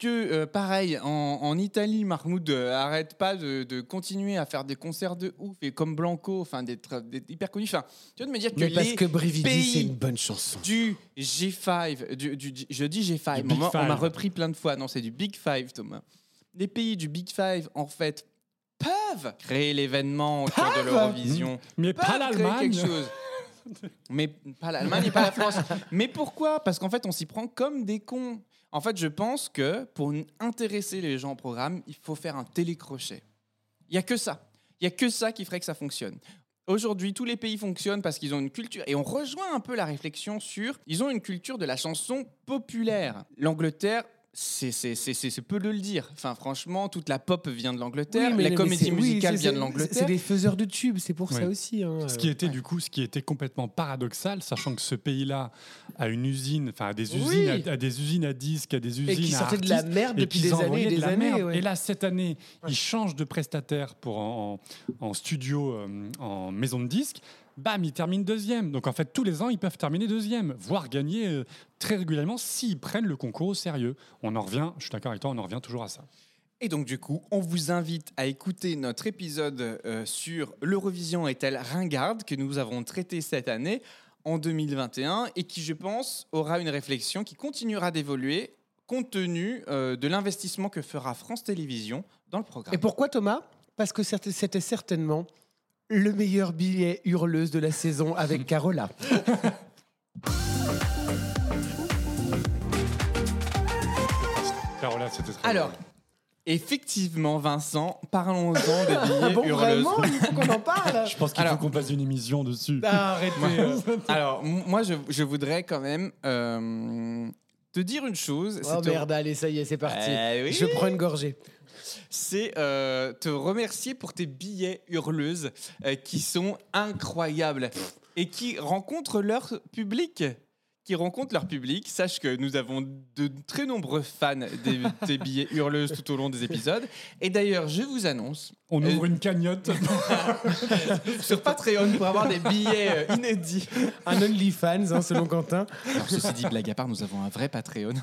Que euh, pareil, en, en Italie, Mahmoud euh, arrête pas de, de continuer à faire des concerts de ouf et comme Blanco, enfin d'être hyper connu. Enfin, tu de me dire que Mais parce les que Brividi, pays c'est une bonne chanson. du G5, du, du- je dis G5, Du Big on m'a- on m'a Five. repris plein de fois. Non, c'est du Big Five, Thomas. Les pays du Big Five, en fait, peuvent créer l'événement autour de l'Eurovision Mais peuvent pas l'Allemagne. Mais pas l'Allemagne et pas la France. Mais pourquoi? Parce qu'en fait, on s'y prend comme des cons. En fait, je pense que pour intéresser les gens au programme, il faut faire un télécrochet. Il y a que ça. Il y a que ça qui ferait que ça fonctionne. Aujourd'hui, tous les pays fonctionnent parce qu'ils ont une culture. Et on rejoint un peu la réflexion sur. Ils ont une culture de la chanson populaire. L'Angleterre. C'est c'est- c'est- c'est- c'est peu de le dire. Enfin, franchement, toute la pop vient de l'Angleterre. Oui, mais- la mais comédie oui, musicale vient de l'Angleterre. C'est des faiseurs de tubes, c'est pour ça aussi. hein. Ce qui était du coup, ce qui était complètement paradoxal, sachant que ce pays-là a une usine, enfin a des usines, Oui. à, à des usines à disques, à des usines Et qui à sortaient de la merde et depuis des années et de des années. merde. ouais. Et là, cette année, ils changent de prestataire pour en, en- en studio, euh, en maison de disques. Bam, ils terminent deuxième. Donc en fait, tous les ans, ils peuvent terminer deuxième, voire gagner euh, très régulièrement s'ils prennent le concours au sérieux. On en revient, je suis d'accord avec toi, on en revient toujours à ça. Et donc du coup, on vous invite à écouter notre épisode euh, sur l'Eurovision est-elle ringarde que nous avons traité cette année en 2021 et qui, je pense, aura une réflexion qui continuera d'évoluer compte tenu euh, de l'investissement que fera France Télévisions dans le programme. Et pourquoi Thomas? Parce que c'était c'était certainement le meilleur billet hurleuse de la saison avec Carola. Carola, c'était très Alors, effectivement, Vincent, parlons-en des billets Ah bon, hurleuses. vraiment Il faut qu'on en parle je pense qu'il alors- faut qu'on fasse une émission dessus. Ah, Arrêtez. euh. Alors, m- moi, je, je voudrais quand même euh, te dire une chose. Oh te- merde, allez, ça y est, c'est parti. Eh oui. Je prends une gorgée. C'est euh, te remercier pour tes billets hurleuses euh, qui sont incroyables et qui rencontrent leur public. Qui rencontrent leur public. Sache que nous avons de très nombreux fans des, des billets hurleuses tout au long des épisodes. Et d'ailleurs, je vous annonce On Euh, ouvre une cagnotte. sur Patreon pour avoir des billets euh, inédits. Un OnlyFans, hein, selon Quentin. Alors, ceci dit, blague à part, nous avons un vrai Patreon.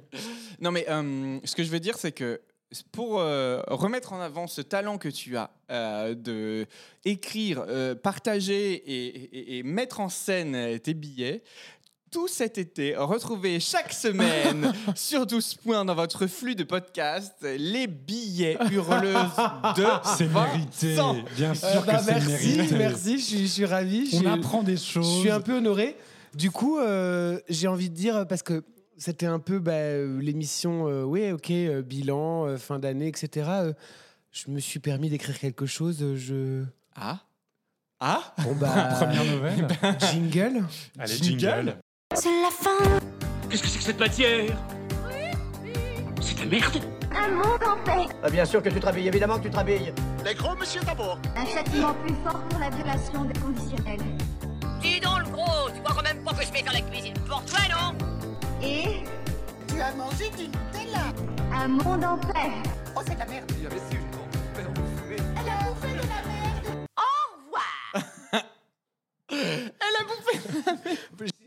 non, mais euh, ce que je veux dire, c'est que pour euh, remettre en avant ce talent que tu as euh, de écrire, euh, partager et, et- et mettre en scène euh, tes billets, tout cet été, retrouvez chaque semaine sur 12 points dans votre flux de podcast les billets hurleuses de C'est mérité. Bien sûr Euh, bah, que c'est merci, mérité. merci, je suis, je suis ravi. Je On suis- apprend des choses. Je suis un peu honoré. Du coup, euh, j'ai envie de dire, parce que c'était un peu bah, euh, l'émission, euh, oui, ok, euh, bilan, euh, fin d'année, etc. euh, je me suis permis d'écrire quelque chose. euh, Je. Ah Ah Bon, bah. Première nouvelle. jingle. Allez, Jingle. jingle. C'est la fin. Qu'est-ce que c'est que cette matière? C'est de la merde Un monde en paix. Ah, bien sûr que tu te rhabilles, évidemment que tu te rhabilles. Un châtiment plus fort pour la violation des conditionnels. Dis donc le gros, tu crois quand même pas que je vais faire la cuisine pour toi, non? Et Tu as mangé du Nutella un monde en paix. Oh, c'est de la merde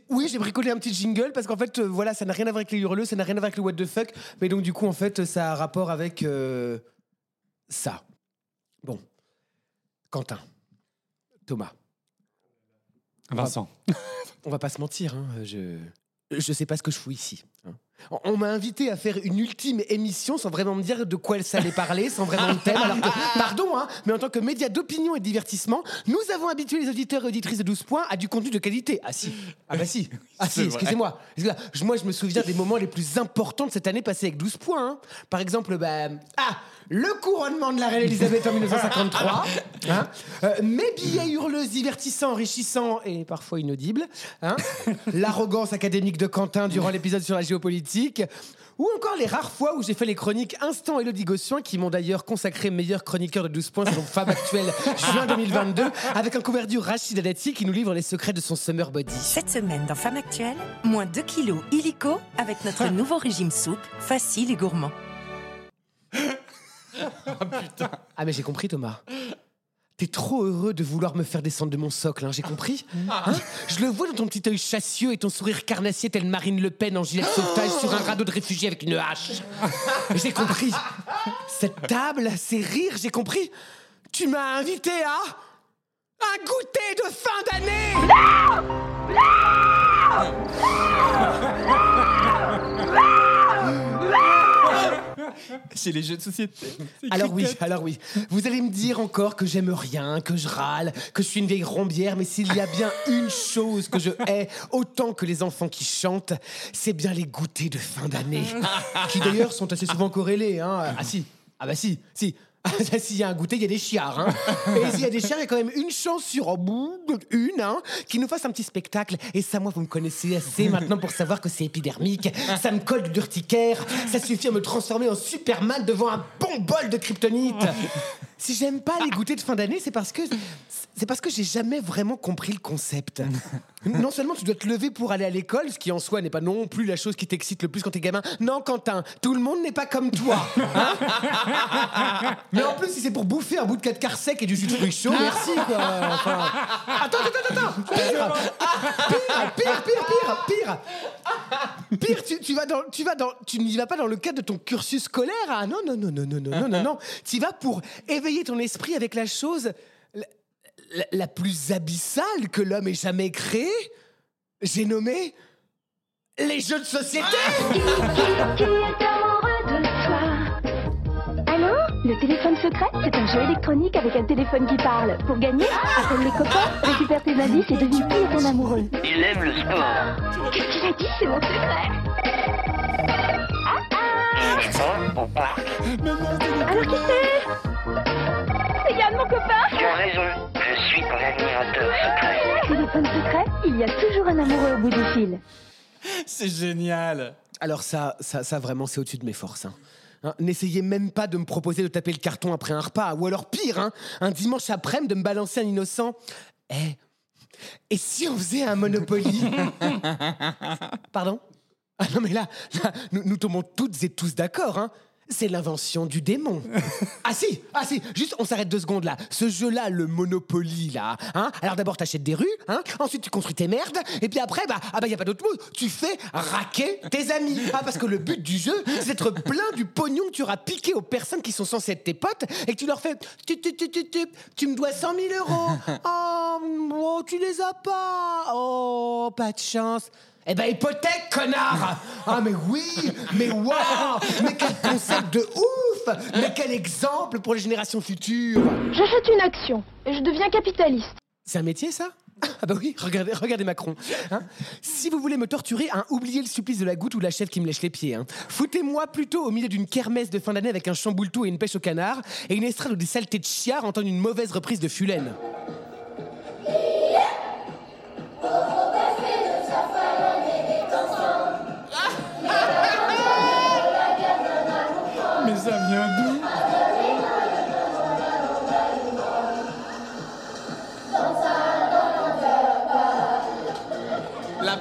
Oui, j'ai bricolé un petit jingle parce qu'en fait, euh, voilà, ça n'a rien à voir avec les hurleux, ça n'a rien à voir avec le what the fuck. Mais donc, du coup, en fait, ça a rapport avec. euh, ça. Bon. Quentin. Thomas. Vincent. On va pas se mentir, hein, je je sais pas ce que je fous ici. hein. On- m'a invité à faire une ultime émission sans vraiment me dire de quoi elle allait parler, sans vraiment le thème. Alors que, pardon, hein, mais en tant que média d'opinion et de divertissement, nous avons habitué les auditeurs et auditrices de 12 points à du contenu de qualité. Ah si, ah bah si, ah si, excusez-moi. Moi, je me souviens des moments les plus importants de cette année passée avec 12 points. hein. Par exemple, bah, ah, le couronnement de la reine Elisabeth en 1953. hein. Euh, mes billets hurleux, divertissants, enrichissants et parfois inaudibles. L'arrogance académique de Quentin durant l'épisode sur la géopolitique. Ou encore les rares fois où j'ai fait les chroniques Instant Elodie Gossuin, qui m'ont d'ailleurs consacré meilleur chroniqueur de 12 points selon Femme Actuelle juin 2022, avec un couverture Rachida Dati qui nous livre les secrets de son summer body. Cette semaine dans Femme Actuelle, moins 2 kilos illico avec notre nouveau régime souple, facile et gourmand. Ah mais j'ai compris Thomas. T'es trop heureux de vouloir me faire descendre de mon socle, hein, j'ai compris Hein Je le vois dans ton petit œil chassieux et ton sourire carnassier tel Marine Le Pen en gilet de sauvetage sur un radeau de réfugiés avec une hache. J'ai compris. Cette table, ces rires, j'ai compris. Tu m'as invité à un goûter de fin d'année C'est les jeux de société. Alors oui, alors oui. Vous allez me dire encore que j'aime rien, que je râle, que je suis une vieille rombière, mais s'il y a bien une chose que je hais autant que les enfants qui chantent, c'est bien les goûters de fin d'année. qui d'ailleurs sont assez souvent corrélés. Hein. Ah si, ah bah si, si. S'il y a un goûter, il y a des chiards. Hein. Et s'il y a des chiards, il y a quand même une chance sur oh, bout, une hein, qui nous fasse un petit spectacle. Et ça, moi, vous me connaissez assez maintenant pour savoir que c'est épidermique. Ça me colle du urticaire. Ça suffit à me transformer en Superman devant un bon bol de kryptonite. Si j'aime pas les goûters de fin d'année, c'est parce que c'est parce que j'ai jamais vraiment compris le concept. non seulement tu dois te lever pour aller à l'école, ce qui en soi n'est pas non plus la chose qui t'excite le plus quand t'es gamin. Non, Quentin, tout le monde n'est pas comme toi. Mais en plus, si c'est pour bouffer un bout de 4 quarts sec et du jus de fruits chaud, merci quoi. Enfin... Attends, attends, attends. Ah, pire, pire, pire, pire, pire, pire. Tu, tu vas dans, tu vas dans, tu n'y vas pas dans le cadre de ton cursus scolaire. Ah non, non, non, non, non, non, non, non. Tu y vas pour éveiller ton esprit avec la chose la, plus abyssale que l'homme ait jamais créée. J'ai nommé les jeux de société. Allô? Le téléphone secret C'est un jeu électronique avec un téléphone qui parle. Pour gagner, appelle les copains, récupère tes indices et devine qui est ton amoureux. Il aime le sport. Qu'est-ce qu'il a dit C'est mon secret? Au parc. Alors qui c'est? C'est Yann, mon copain Tu as raison. Je suis ton admirateur secret. Téléphone secret, il y a toujours un amoureux au bout du fil. C'est génial. Alors ça, ça, ça vraiment, c'est au-dessus de mes forces. hein. Hein, N'essayez même pas de me proposer de taper le carton après un repas, ou alors pire, hein, un dimanche après-midi de me balancer un innocent. Eh, et si on faisait un Monopoly? Pardon? Ah non mais là, là, nous, nous tombons toutes et tous d'accord, hein c'est l'invention du démon. ah si, ah si, juste on s'arrête deux secondes là. Ce jeu-là, le Monopoly là, hein Alors d'abord t'achètes des rues, hein Ensuite tu construis tes merdes, et puis après bah ah bah y a pas d'autre mot, tu fais raquer tes amis. Ah parce que le but du jeu, c'est d'être plein du pognon que tu auras piqué aux personnes qui sont censées être tes potes et que tu leur fais tu tu tu tu tu, tu me dois 100 000 euros. Oh, oh, tu les as pas. Oh, pas de chance. Eh ben hypothèque, connard Ah mais oui Mais waouh Mais quel concept de ouf Mais quel exemple pour les générations futures J'achète une action et je deviens capitaliste. C'est un métier ça? Ah bah oui, regardez, regardez Macron. hein. si vous voulez me torturer, hein, oubliez le supplice de la goutte ou de la chèvre qui me lèche les pieds. hein. Foutez-moi plutôt au milieu d'une kermesse de fin d'année avec un chamboultou et une pêche au canard et une estrade ou des saletés de chiard entendre une mauvaise reprise de Fulène.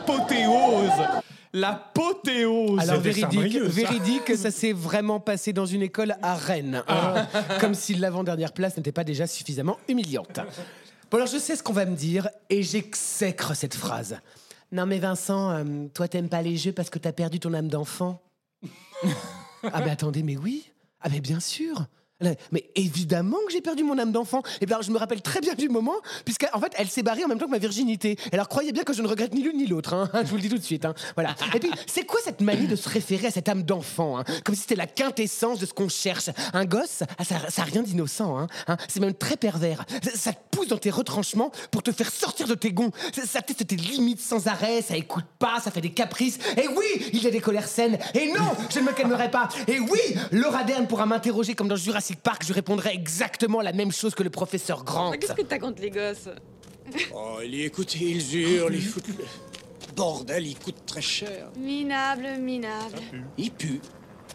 L'apothéose. L'apothéose. Alors véridique, véridique, ça s'est vraiment passé dans une école à Rennes. hein. Comme si l'avant-dernière place n'était pas déjà suffisamment humiliante. Bon alors je sais ce qu'on va me dire et j'exècre cette phrase. Non mais Vincent, euh, toi t'aimes pas les jeux parce que t'as perdu ton âme d'enfant? Ah mais attendez, mais oui Ah mais bien sûr Mais évidemment que j'ai perdu mon âme d'enfant. Et bien, je me rappelle très bien du moment, puisqu'en fait, elle s'est barrée en même temps que ma virginité. Alors, croyez bien que je ne regrette ni l'une ni l'autre. hein. Je vous le dis tout de suite. hein. Voilà. Et puis, c'est quoi cette manie de se référer à cette âme d'enfant hein? Comme si c'était la quintessence de ce qu'on cherche. Un gosse, ah, ça n'a rien d'innocent. C'est même très pervers. Ça, te pousse dans tes retranchements pour te faire sortir de tes gonds. Ça, ça teste tes limites sans arrêt. Ça écoute pas, ça fait des caprices. Et oui, il y a des colères saines. Et non, je ne me calmerai pas. Et oui, Laura Dern pourra m'interroger comme dans Jurassic Park. Je répondrai exactement la même chose que le professeur Grant. Qu'est-ce que t'as contre les gosses Oh, il écoute, ils hurlent, ils foutent le... Bordel, il coûte très cher. Minable, minable. Il pue.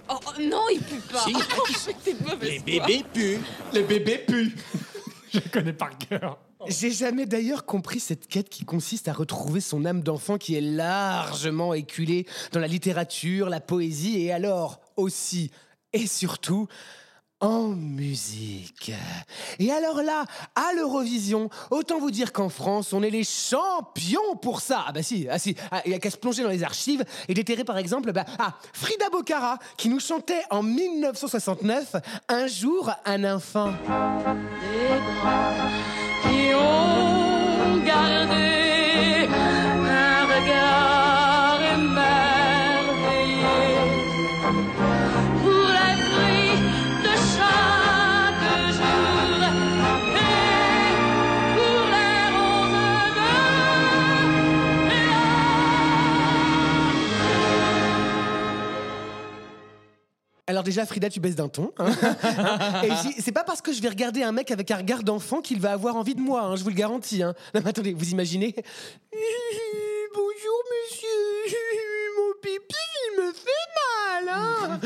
Oh, oh, non, il pue pas. Si. Oh, t'es de mauvaise Les bébés puent. Les bébés puent. Je connais par cœur. J'ai jamais d'ailleurs compris cette quête qui consiste à retrouver son âme d'enfant qui est largement éculée dans la littérature, la poésie et alors aussi et surtout en musique. Et alors là, à l'Eurovision, autant vous dire qu'en France, on est les champions pour ça. Ah bah si, ah ah, il y a qu'à se plonger dans les archives et déterrer par exemple bah, ah, Frida Bocara qui nous chantait en 1969 Un jour un enfant. Alors déjà, Frida, tu baisses d'un ton. hein. Hein Et c'est pas parce que je vais regarder un mec avec un regard d'enfant qu'il va avoir envie de moi, hein, je vous le garantis. hein. Non, mais attendez, vous imaginez Bonjour, monsieur. Mon pipi, il me fait mal. hein.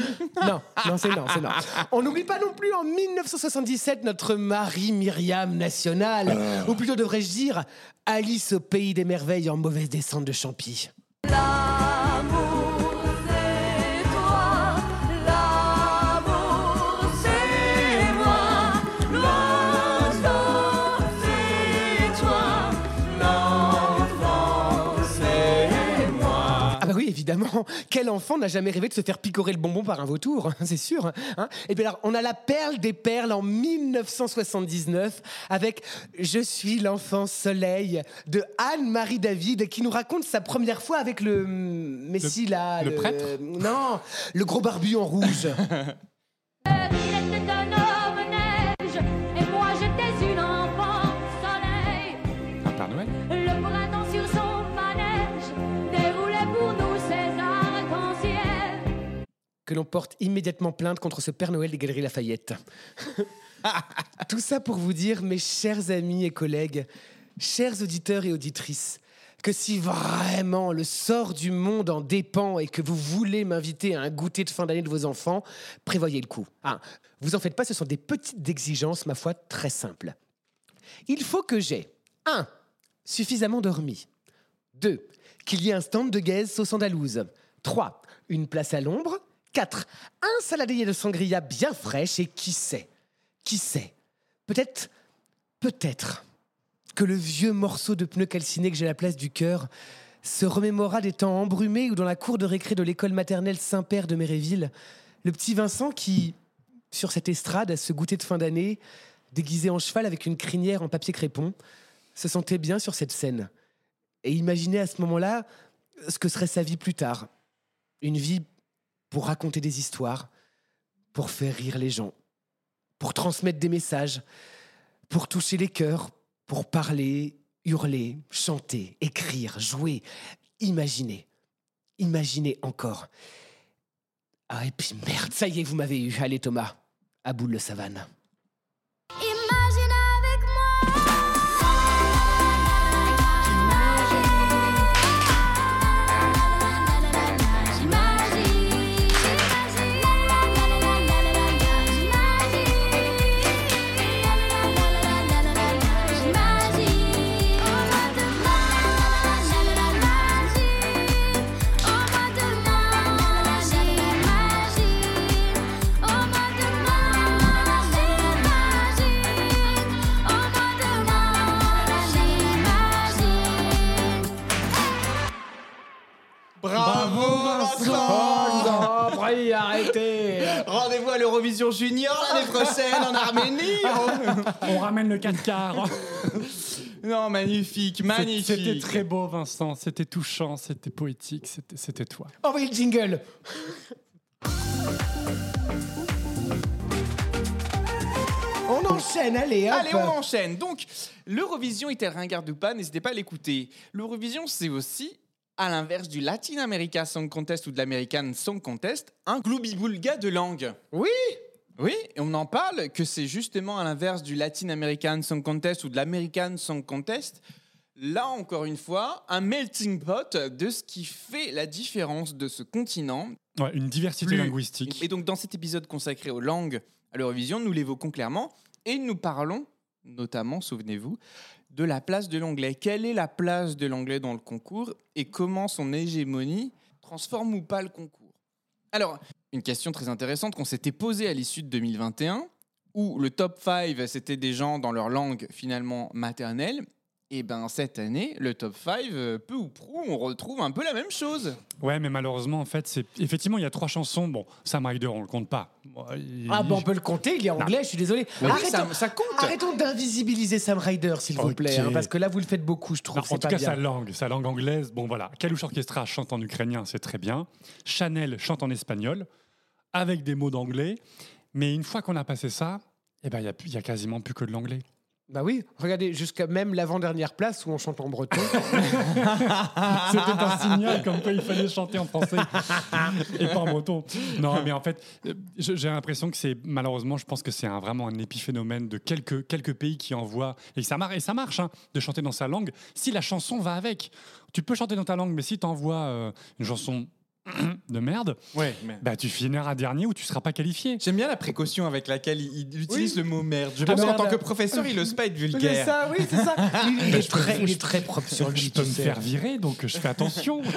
non, non, c'est non, c'est non. On n'oublie pas non plus en 1977 notre Marie Myriam nationale, ou plutôt devrais-je dire Alice au pays des merveilles en mauvaise descente de Champy. L'amour, évidemment. Quel enfant n'a jamais rêvé de se faire picorer le bonbon par un vautour hein, C'est sûr. hein. Et bien alors, on a la perle des perles en 1979 avec Je suis l'enfant soleil de Anne-Marie David qui nous raconte sa première fois avec le Messie là. le prêtre? Non, le gros barbu en rouge. que l'on porte immédiatement plainte contre ce Père Noël des Galeries Lafayette. Tout ça pour vous dire, mes chers amis et collègues, chers auditeurs et auditrices, que si vraiment le sort du monde en dépend et que vous voulez m'inviter à un goûter de fin d'année de vos enfants, prévoyez le coup. Ah, vous en faites pas, ce sont des petites exigences, ma foi, très simples. Il faut que j'ai 1. Suffisamment dormi. 2. Qu'il y ait un stand de gaze sauce andalouse. 3. Une place à l'ombre. 4. Un saladier de sangria bien fraîche. Et qui sait Qui sait Peut-être, peut-être que le vieux morceau de pneu calciné que j'ai à la place du cœur se remémora des temps embrumés où dans la cour de récré de l'école maternelle Saint-Père de Méréville, le petit Vincent qui, sur cette estrade, à ce goûter de fin d'année, déguisé en cheval avec une crinière en papier crépon, se sentait bien sur cette scène et imaginait à ce moment-là ce que serait sa vie plus tard. Une vie pour raconter des histoires, pour faire rire les gens, pour transmettre des messages, pour toucher les cœurs, pour parler, hurler, chanter, écrire, jouer, imaginer. Imaginer encore. Ah, et puis merde, ça y est, vous m'avez eu. Allez Thomas, à boule le savane. l'Eurovision Junior l'année prochaine en Arménie. Oh. On ramène le 4 quarts. Non, magnifique, magnifique. C'était très beau, Vincent. C'était touchant, c'était poétique, c'était- toi. Envoyez le jingle. On enchaîne, allez, hop. Allez, on enchaîne. Donc, l'Eurovision est-elle ringarde ou pas? N'hésitez pas à l'écouter. L'Eurovision, c'est aussi, à l'inverse du Latin America Song Contest ou de l'American Song Contest, un gloubi-boulga de langue. Oui Oui, et on en parle que c'est justement à l'inverse du Latin American Song Contest ou de l'American Song Contest. Là, encore une fois, un melting pot de ce qui fait la différence de ce continent. Ouais, une diversité Plus- linguistique. Et donc, dans cet épisode consacré aux langues à l'Eurovision, nous l'évoquons clairement et nous parlons, notamment, souvenez-vous, de la place de l'anglais. Quelle est la place de l'anglais dans le concours et comment son hégémonie transforme ou pas le concours? Alors, une question très intéressante qu'on s'était posée à l'issue de 2021, où le top 5, c'était des gens dans leur langue finalement maternelle. Et ben cette année, le top 5, euh, peu ou prou, on retrouve un peu la même chose. Ouais, mais malheureusement, en fait, c'est effectivement, il y a trois chansons. Bon, Sam Ryder, on le compte pas. Il- Ah bon, on peut le compter, il est anglais, je suis désolé. Oui, Arrêtons, ça- ça compte. arrêtons d'invisibiliser Sam Ryder, s'il vous plaît, hein, parce que là, vous le faites beaucoup, je trouve. Non, c'est en tout pas cas, bien. sa langue, sa langue anglaise, bon voilà. Kalush Orchestra chante en ukrainien, c'est très bien. Chanel chante en espagnol, avec des mots d'anglais. Mais une fois qu'on a passé ça, eh ben, il n'y a, plus- il y a quasiment plus que de l'anglais. Bah oui, regardez, jusqu'à même l'avant-dernière place où on chante en breton. C'était un signal comme quoi il fallait chanter en français et pas en breton. Non, mais en fait, euh, j'ai l'impression que c'est malheureusement, je pense que c'est un- vraiment un épiphénomène de quelques, quelques pays qui envoient et ça marche et ça marche hein, de chanter dans sa langue si la chanson va avec. Tu peux chanter dans ta langue, mais si tu envoies une chanson de merde, Ouais, mais- bah tu finiras dernier ou tu seras pas qualifié. J'aime bien la précaution avec laquelle il, il utilise Oui. le mot merde. Je Ah, pense qu'en tant que professeur, il n'ose pas être C'est vulgaire. ça, oui, c'est ça. Il, il est je peux- très, il je- est très propre sur lui. Je peux me sais. faire virer, donc je fais attention.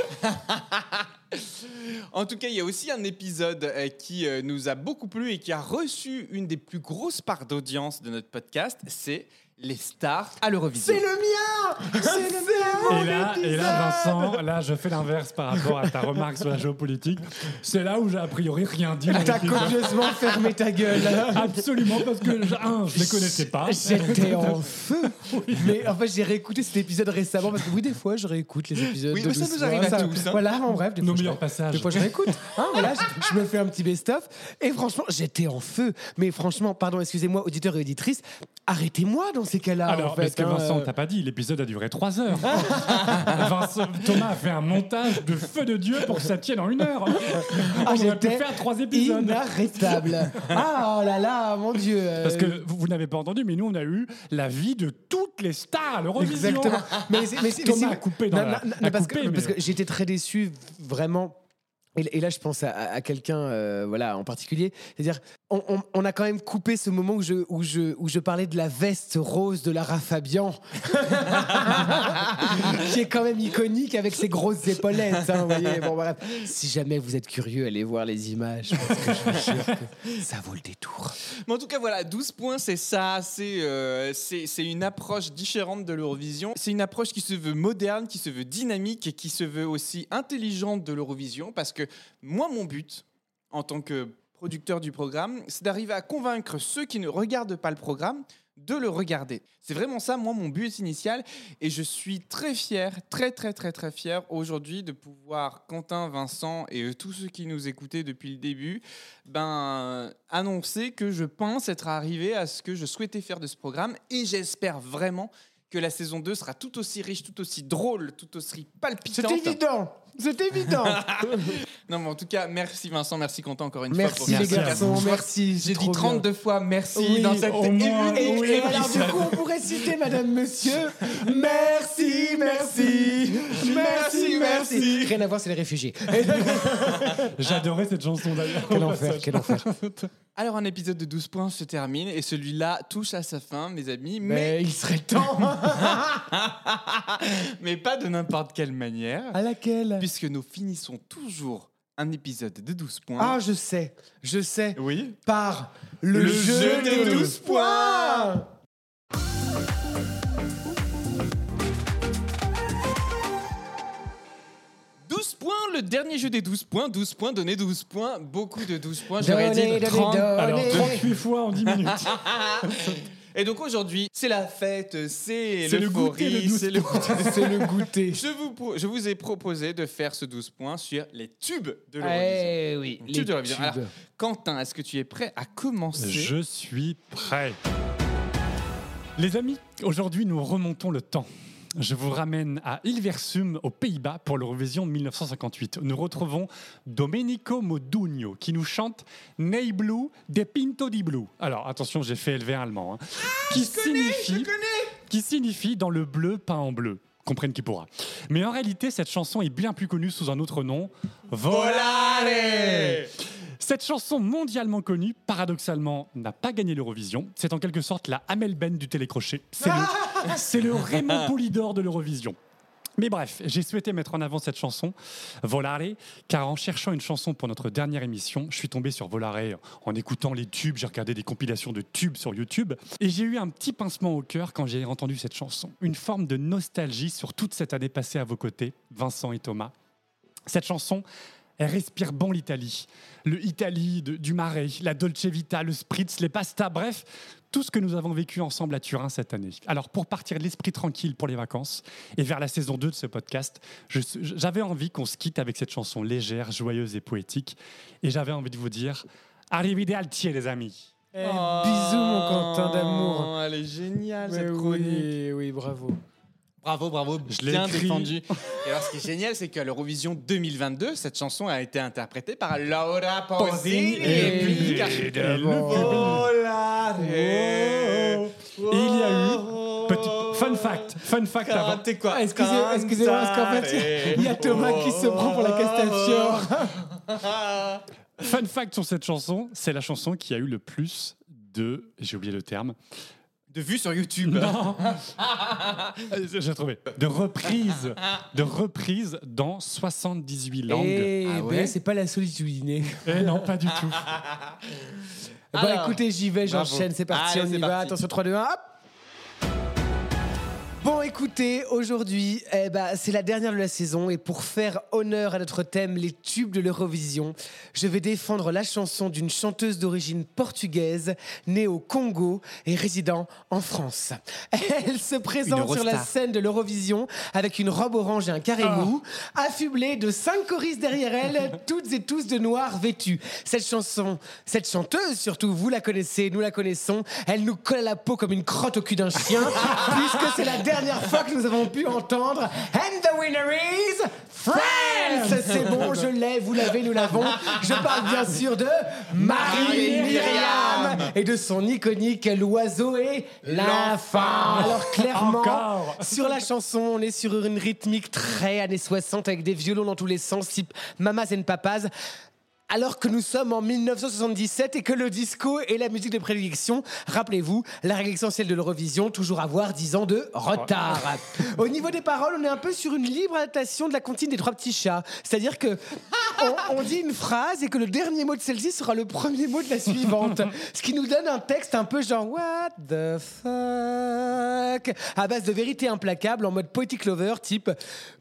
En tout cas, il y a aussi un épisode euh, qui euh, nous a beaucoup plu et qui a reçu une des plus grosses parts d'audience de notre podcast, c'est les stars à l'Eurovision. C'est le mien C'est le mien Et là, et là, Vincent, là, je fais l'inverse par rapport à ta remarque sur la géopolitique. C'est là où j'ai a priori rien dit. T'as copieusement fermé ta gueule. Absolument, parce que, je- un, je les connaissais pas. J'étais en feu. Mais en fait, j'ai réécouté cet épisode récemment parce que oui, des fois, je réécoute les épisodes. Oui, de mais ça nous arrive à tous, hein. Voilà, en bref, des Nos meilleurs passages. Des fois, je réécoute. Hein, voilà, je, je me fais un petit best-of. Et franchement, j'étais en feu. Mais franchement, pardon, excusez-moi, auditeurs et auditrices, arrêtez-moi dans ces cas-là. Alors, en fait, parce que hein, Vincent, euh. t'as pas dit, l'épisode a duré trois heures. Vincent, Thomas a fait un montage de feu de Dieu pour que ça tienne en une heure. Ah, On aurait pu faire trois épisodes. Inarrêtable. Ah, oh là là, mon Dieu. euh, Parce que vous, vous n'avez pas entendu, mais nous, on a eu la vie de toutes les stars à l'Eurovision. Exactement. Mais, c'est- mais, Thomas mais c'est- a coupé dans Non, la- non, non, a parce, coupé, que, parce mais- que j'étais très déçu, vraiment. Et, là, je pense à, quelqu'un, euh, voilà, en particulier. C'est-à-dire, on, a quand même coupé ce moment où je, où je, où je parlais de la veste rose de Lara Fabian, qui est quand même iconique avec ses grosses épaulettes. hein. Si jamais vous êtes curieux, allez voir les images, parce que je vous jure que ça vaut le détour. Mais en tout cas, voilà, 12 points, c'est ça. C'est euh, une approche différente de l'Eurovision. C'est une approche qui se veut moderne, qui se veut dynamique et qui se veut aussi intelligente de l'Eurovision. Parce que moi, mon but, en tant que producteur du programme, c'est d'arriver à convaincre ceux qui ne regardent pas le programme de le regarder. C'est vraiment ça, moi, mon but initial. Et je suis très fier, très, très, très, très fier aujourd'hui de pouvoir, Quentin, Vincent et tous ceux qui nous écoutaient depuis le début, ben, annoncer que je pense être arrivé à ce que je souhaitais faire de ce programme. Et j'espère vraiment que la saison 2 sera tout aussi riche, tout aussi drôle, tout aussi palpitante. C'est évident. C'est évident. Non, mais en tout cas, merci Vincent, merci Quentin encore une Merci fois. les Merci à garçons, merci. J'ai dit trop 32 bien. fois merci Oui, dans cette moins, Et, émission. et alors du coup, on pourrait citer Madame Monsieur. Merci, merci, merci, merci. Rien à voir, c'est les réfugiés. J'adorais cette chanson d'ailleurs. Quel enfer, quel enfer. Alors, un épisode de 12 points se termine et celui-là touche à sa fin, mes amis. Mais Mais, il serait temps. mais pas de n'importe quelle manière, À laquelle? puisque nous finissons toujours un épisode de 12 points. Ah, je sais, je sais. oui. Par le, Le jeu, jeu des des 12 12 points. Points, le dernier jeu des 12 points. 12 points, donnez 12 points. Beaucoup de 12 points, j'aurais dit Donnez, donnez, 30. donnez. Alors, 38 fois en 10 minutes. Et donc aujourd'hui, c'est la fête, c'est C'est le goûter de l'euphorie, 12 c'est le le goûter. Je vous, je vous ai proposé de faire ce 12 points sur les tubes de l'Eurovision. Eh oui, Tubes les de l'Eurovision. tubes. Alors, Quentin, est-ce que tu es prêt à commencer Je suis prêt. Les amis, aujourd'hui nous remontons le temps. Je vous ramène à Hilversum, aux Pays-Bas, pour l'Eurovision 1958. Nous retrouvons Domenico Modugno qui nous chante Nei Blue de Pinto di Blue. Alors attention, j'ai fait élever un allemand. hein. qui, signifie, qui signifie dans le bleu peint en bleu. Comprenne qui pourra. Mais en réalité, cette chanson est bien plus connue sous un autre nom Volare cette chanson mondialement connue, paradoxalement, n'a pas gagné l'Eurovision. C'est en quelque sorte la Amel Ben du télécrochet. C'est le, c'est le Raymond Poulidor de l'Eurovision. Mais bref, j'ai souhaité mettre en avant cette chanson, Volare, car en cherchant une chanson pour notre dernière émission, je suis tombé sur Volare en écoutant les tubes, j'ai regardé des compilations de tubes sur YouTube, et j'ai eu un petit pincement au cœur quand j'ai entendu cette chanson. Une forme de nostalgie sur toute cette année passée à vos côtés, Vincent et Thomas. Cette chanson, elle respire bon l'Italie. Le Italie de- du Marais, la Dolce Vita, le Spritz, les pastas, bref, tout ce que nous avons vécu ensemble à Turin cette année. Alors, pour partir de l'esprit tranquille pour les vacances et vers la saison 2 de ce podcast, j'avais envie qu'on se quitte avec cette chanson légère, joyeuse et poétique. Et j'avais envie de vous dire Arrivederci, les amis. Eh, bisous, mon Quentin d'amour. Oh, Elle est géniale cette chronique. oui, oui, bravo. Bravo, bravo, l'ai bien défendu. Et alors, ce qui est génial, c'est qu'à l'Eurovision 2022, cette chanson a été interprétée par Laura Pausini et. Et il y a eu, petit fun fact, fun fact avant. Quoi Ah, excusez- Excusez-moi, parce qu'en fait, il y a Thomas qui se prend pour la Castafiore. Fun fact sur cette chanson, c'est la chanson qui a eu le plus de, j'ai oublié le terme, De vues sur YouTube. Non. j'ai trouvé, de reprises, de reprises dans 78 langues. Eh Ah ben, ouais c'est pas la solitude. Eh non, pas du tout. Bon, Alors, écoutez, j'y vais, j'enchaîne, c'est parti, Allez, on y c'est va. parti. Attention, 3, 2, 1, hop Bon, écoutez, aujourd'hui, eh ben, c'est la dernière de la saison et pour faire honneur à notre thème, les tubes de l'Eurovision, je vais défendre la chanson d'une chanteuse d'origine portugaise, née au Congo et résidant en France. Elle se présente sur la scène de l'Eurovision avec une robe orange et un carré mou, affublée de cinq choristes derrière elle, toutes et tous de noir vêtus. Cette chanson, cette chanteuse surtout, vous la connaissez, nous la connaissons, elle nous colle à la peau comme une crotte au cul d'un chien, puisque c'est la dernière fois que nous avons pu entendre And the winner is France C'est bon, je l'ai, vous l'avez, nous l'avons. Je parle bien sûr de Marie Myriam et de son iconique L'oiseau et l'enfant. Alors clairement, Encore. sur la chanson, on est sur une rythmique très années 60 avec des violons dans tous les sens, type Mamas and Papas. Alors que nous sommes en 1977 et que le disco est la musique de prédilection, rappelez-vous, la règle essentielle de l'Eurovision, toujours avoir 10 ans de retard. Au niveau des paroles, on est un peu sur une libre adaptation de la comptine des trois petits chats. C'est-à-dire que on, dit une phrase et que le dernier mot de celle-ci sera le premier mot de la suivante. Ce qui nous donne un texte un peu genre What the fuck? À base de vérité implacable en mode poetic lover type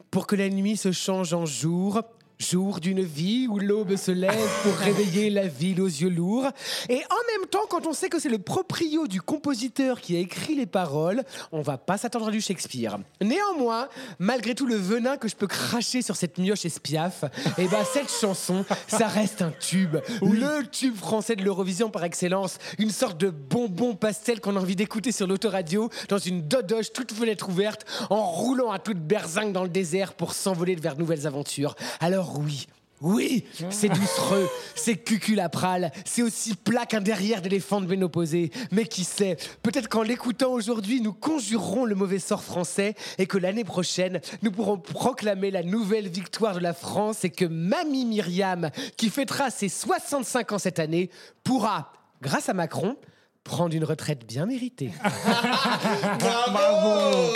Pour que la nuit se change en jour. Jour d'une vie où l'aube se lève pour réveiller la ville aux yeux lourds. Et en même temps, quand on sait que c'est le proprio du compositeur qui a écrit les paroles, on va pas s'attendre à du Shakespeare. Néanmoins, malgré tout le venin que je peux cracher sur cette mioche espiaf, et ben cette chanson, ça reste un tube. Le tube français de l'Eurovision par excellence. Une sorte de bonbon pastel qu'on a envie d'écouter sur l'autoradio, dans une dodoche toute fenêtre ouverte, en roulant à toute berzingue dans le désert pour s'envoler vers de nouvelles aventures. Alors oui. Oui, c'est doucereux, c'est cuculapral, c'est aussi plat qu'un derrière d'éléphant de ménopausée. Mais qui sait, peut-être qu'en l'écoutant aujourd'hui, nous conjurerons le mauvais sort français et que l'année prochaine, nous pourrons proclamer la nouvelle victoire de la France et que Mamie Myriam, qui fêtera ses 65 ans cette année, pourra, grâce à Macron, prendre une retraite bien méritée. Bravo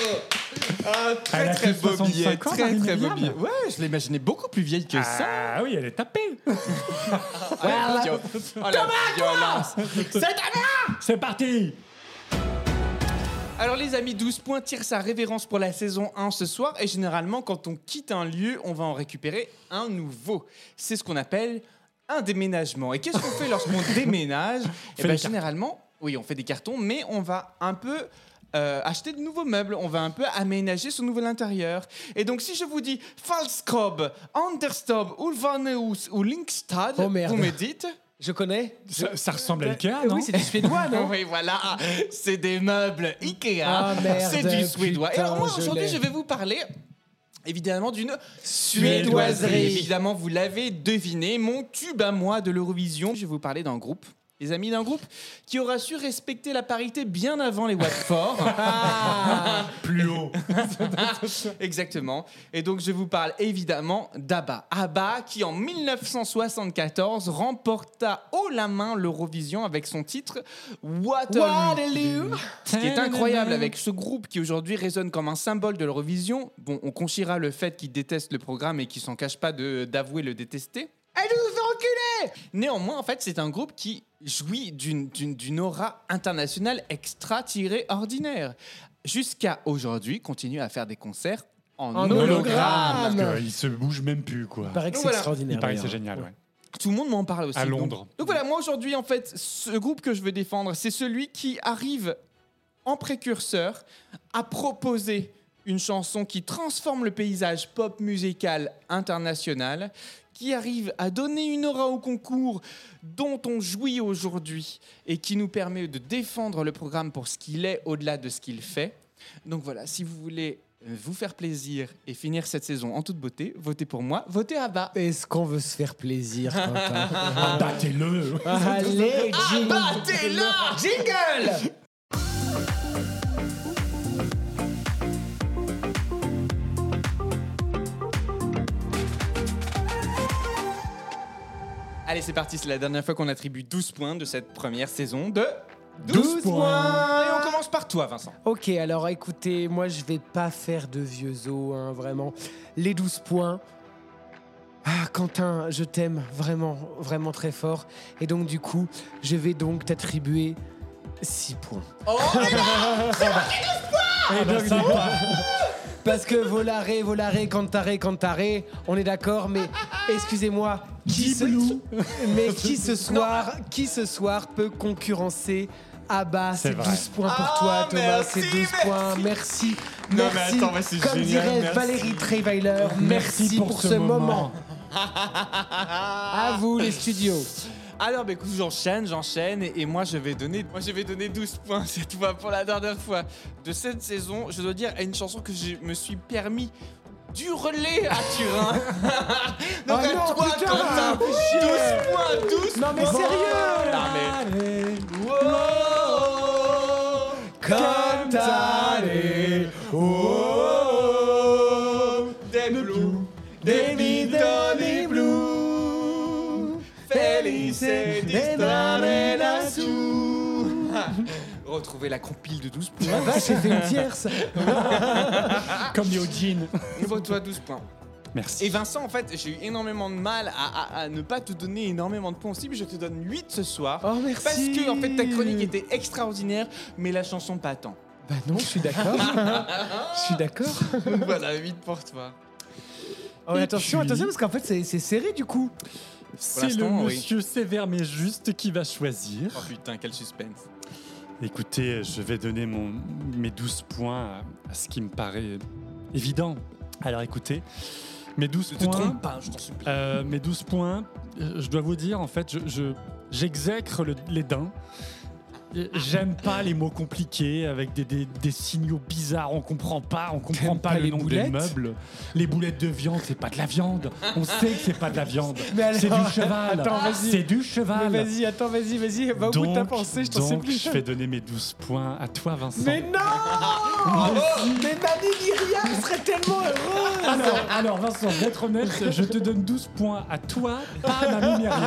Ah, Très très beau 65 billet, très très beau billet. Ouais, je l'imaginais beaucoup plus vieille que ça. Ah oui, elle est tapée. Ah, la viol- oh, la violence. C'est parti Alors les amis, 12 points tire sa révérence pour la saison 1 ce soir et généralement quand on quitte un lieu, on va en récupérer un nouveau. C'est ce qu'on appelle un déménagement. Et qu'est-ce qu'on fait lorsqu'on déménage? Eh ben, cartons. généralement, oui, on fait des cartons, mais on va un peu euh, acheter de nouveaux meubles, on va un peu aménager son nouvel intérieur. Et donc si je vous dis Falskrob, Anderstob, Ulvaneus ou Linkstad, Oh, vous me dites Je connais. Ça, ça ressemble à Ikea, Eh non Oui, c'est du suédois, non oui, voilà, c'est des meubles Ikea. Ah, merde, c'est du suédois. Et alors moi, aujourd'hui, je vais vous parler évidemment d'une Suédoiserie. Évidemment, vous l'avez deviné, mon tube à moi de l'Eurovision. Je vais vous parler d'un groupe. Les amis d'un groupe qui aura su respecter la parité bien avant les Watford. Plus haut. Exactement. Et donc, je vous parle évidemment d'ABBA. ABBA qui, en 1974, remporta haut la main l'Eurovision avec son titre Waterloo. Waterloo. Ce qui est incroyable avec ce groupe qui aujourd'hui résonne comme un symbole de l'Eurovision. Bon, on conchiera le fait qu'il déteste le programme et qu'il s'en cache pas de- d'avouer le détester. Elle nous a enculés Néanmoins, en fait, c'est un groupe qui jouit d'une- aura internationale extra-ordinaire. Jusqu'à aujourd'hui, continue à faire des concerts en, En hologramme. hologramme. Il se bouge même plus, quoi. Il paraît que c'est voilà. extraordinaire. Il paraît que c'est génial, ouais. Tout le monde m'en parle aussi. À Donc- Londres. Donc, voilà, moi aujourd'hui, en fait, ce groupe que je veux défendre, c'est celui qui arrive en précurseur à proposer une chanson qui transforme le paysage pop musical international, qui arrive à donner une aura au concours dont on jouit aujourd'hui et qui nous permet de défendre le programme pour ce qu'il est au-delà de ce qu'il fait. Donc voilà, si vous voulez euh, vous faire plaisir et finir cette saison en toute beauté, votez pour moi, votez à bas. Est-ce qu'on veut se faire plaisir, Battez-le Allez, jingle Battez-la Jingle Allez, c'est parti, c'est la dernière fois qu'on attribue 12 points de cette première saison de 12 points. Et on commence par toi, Vincent. Ok, alors écoutez, moi je vais pas faire de vieux os, hein, vraiment. Les 12 points. Ah, Quentin, je t'aime vraiment, vraiment très fort. Et donc, du coup, je vais donc t'attribuer 6 points. Oh, Et donc, du coup, Parce que volare, volare, cantare, cantare, on est d'accord, mais excusez-moi, qui ce, mais qui ce soir, qui ce soir peut concurrencer Abba, C'est c'est vrai. 12 points pour Ah, toi, Thomas, c'est 12 points, merci. Non, mais merci. attends, mais c'est Comme génial, dirait merci. Valérie Treweiler, merci, pour, ce moment. À vous, les studios. Alors, bah, écoute, j'enchaîne, j'enchaîne, et, et moi, je vais donner, moi, je vais donner 12 points cette fois pour la dernière fois de cette saison. Je dois dire à une chanson que je me suis permis du relais à Turin. Donc à non, toi, putain, Quentin, fais 12 chier. points, 12 Non, mais points. sérieux Non, mais- Wow. Lassù. Retrouvez la compile de 12 La points. vache, j'ai fait une tierce. Comme les jeans. Vaut-toi 12 points. Merci. Et Vincent, en fait, j'ai eu énormément de mal à, à- à ne pas te donner énormément de points aussi, mais je te donne 8 ce soir. Oh, merci. Parce que, en fait, ta chronique était extraordinaire, mais la chanson pas tant. Bah non, je suis d'accord. Je suis d'accord. Donc voilà, 8 pour toi. Oh, Et attention, puis- attention, parce qu'en fait, c'est c'est serré du coup. C'est le oui. monsieur sévère mais juste qui va choisir. Oh putain, quel suspense. Écoutez, je vais donner mon, mes 12 points à, à ce qui me paraît évident. Alors écoutez, mes 12 Ne te points. pas, je t'en supplie. euh, mes 12 points, euh, je dois vous dire, en fait, je, je- j'exècre le- les daims. J'aime pas les mots compliqués avec des, des- des signaux bizarres. On comprend pas, on comprend pas, pas le les nom des meubles. Les boulettes de viande, c'est pas de la viande. On sait que c'est pas de la viande. Mais C'est du cheval. C'est du Mais cheval. vas-y, attends, vas-y, vas-y, va au bout de ta pensée, je t'en donc, supplie. je vais donner mes 12 points à toi, Vincent. Mais non Mais Mamie serait tellement heureuse Alors, alors, Vincent, pour être honnête, je te donne 12 points à toi, pas à Mamie Myriam,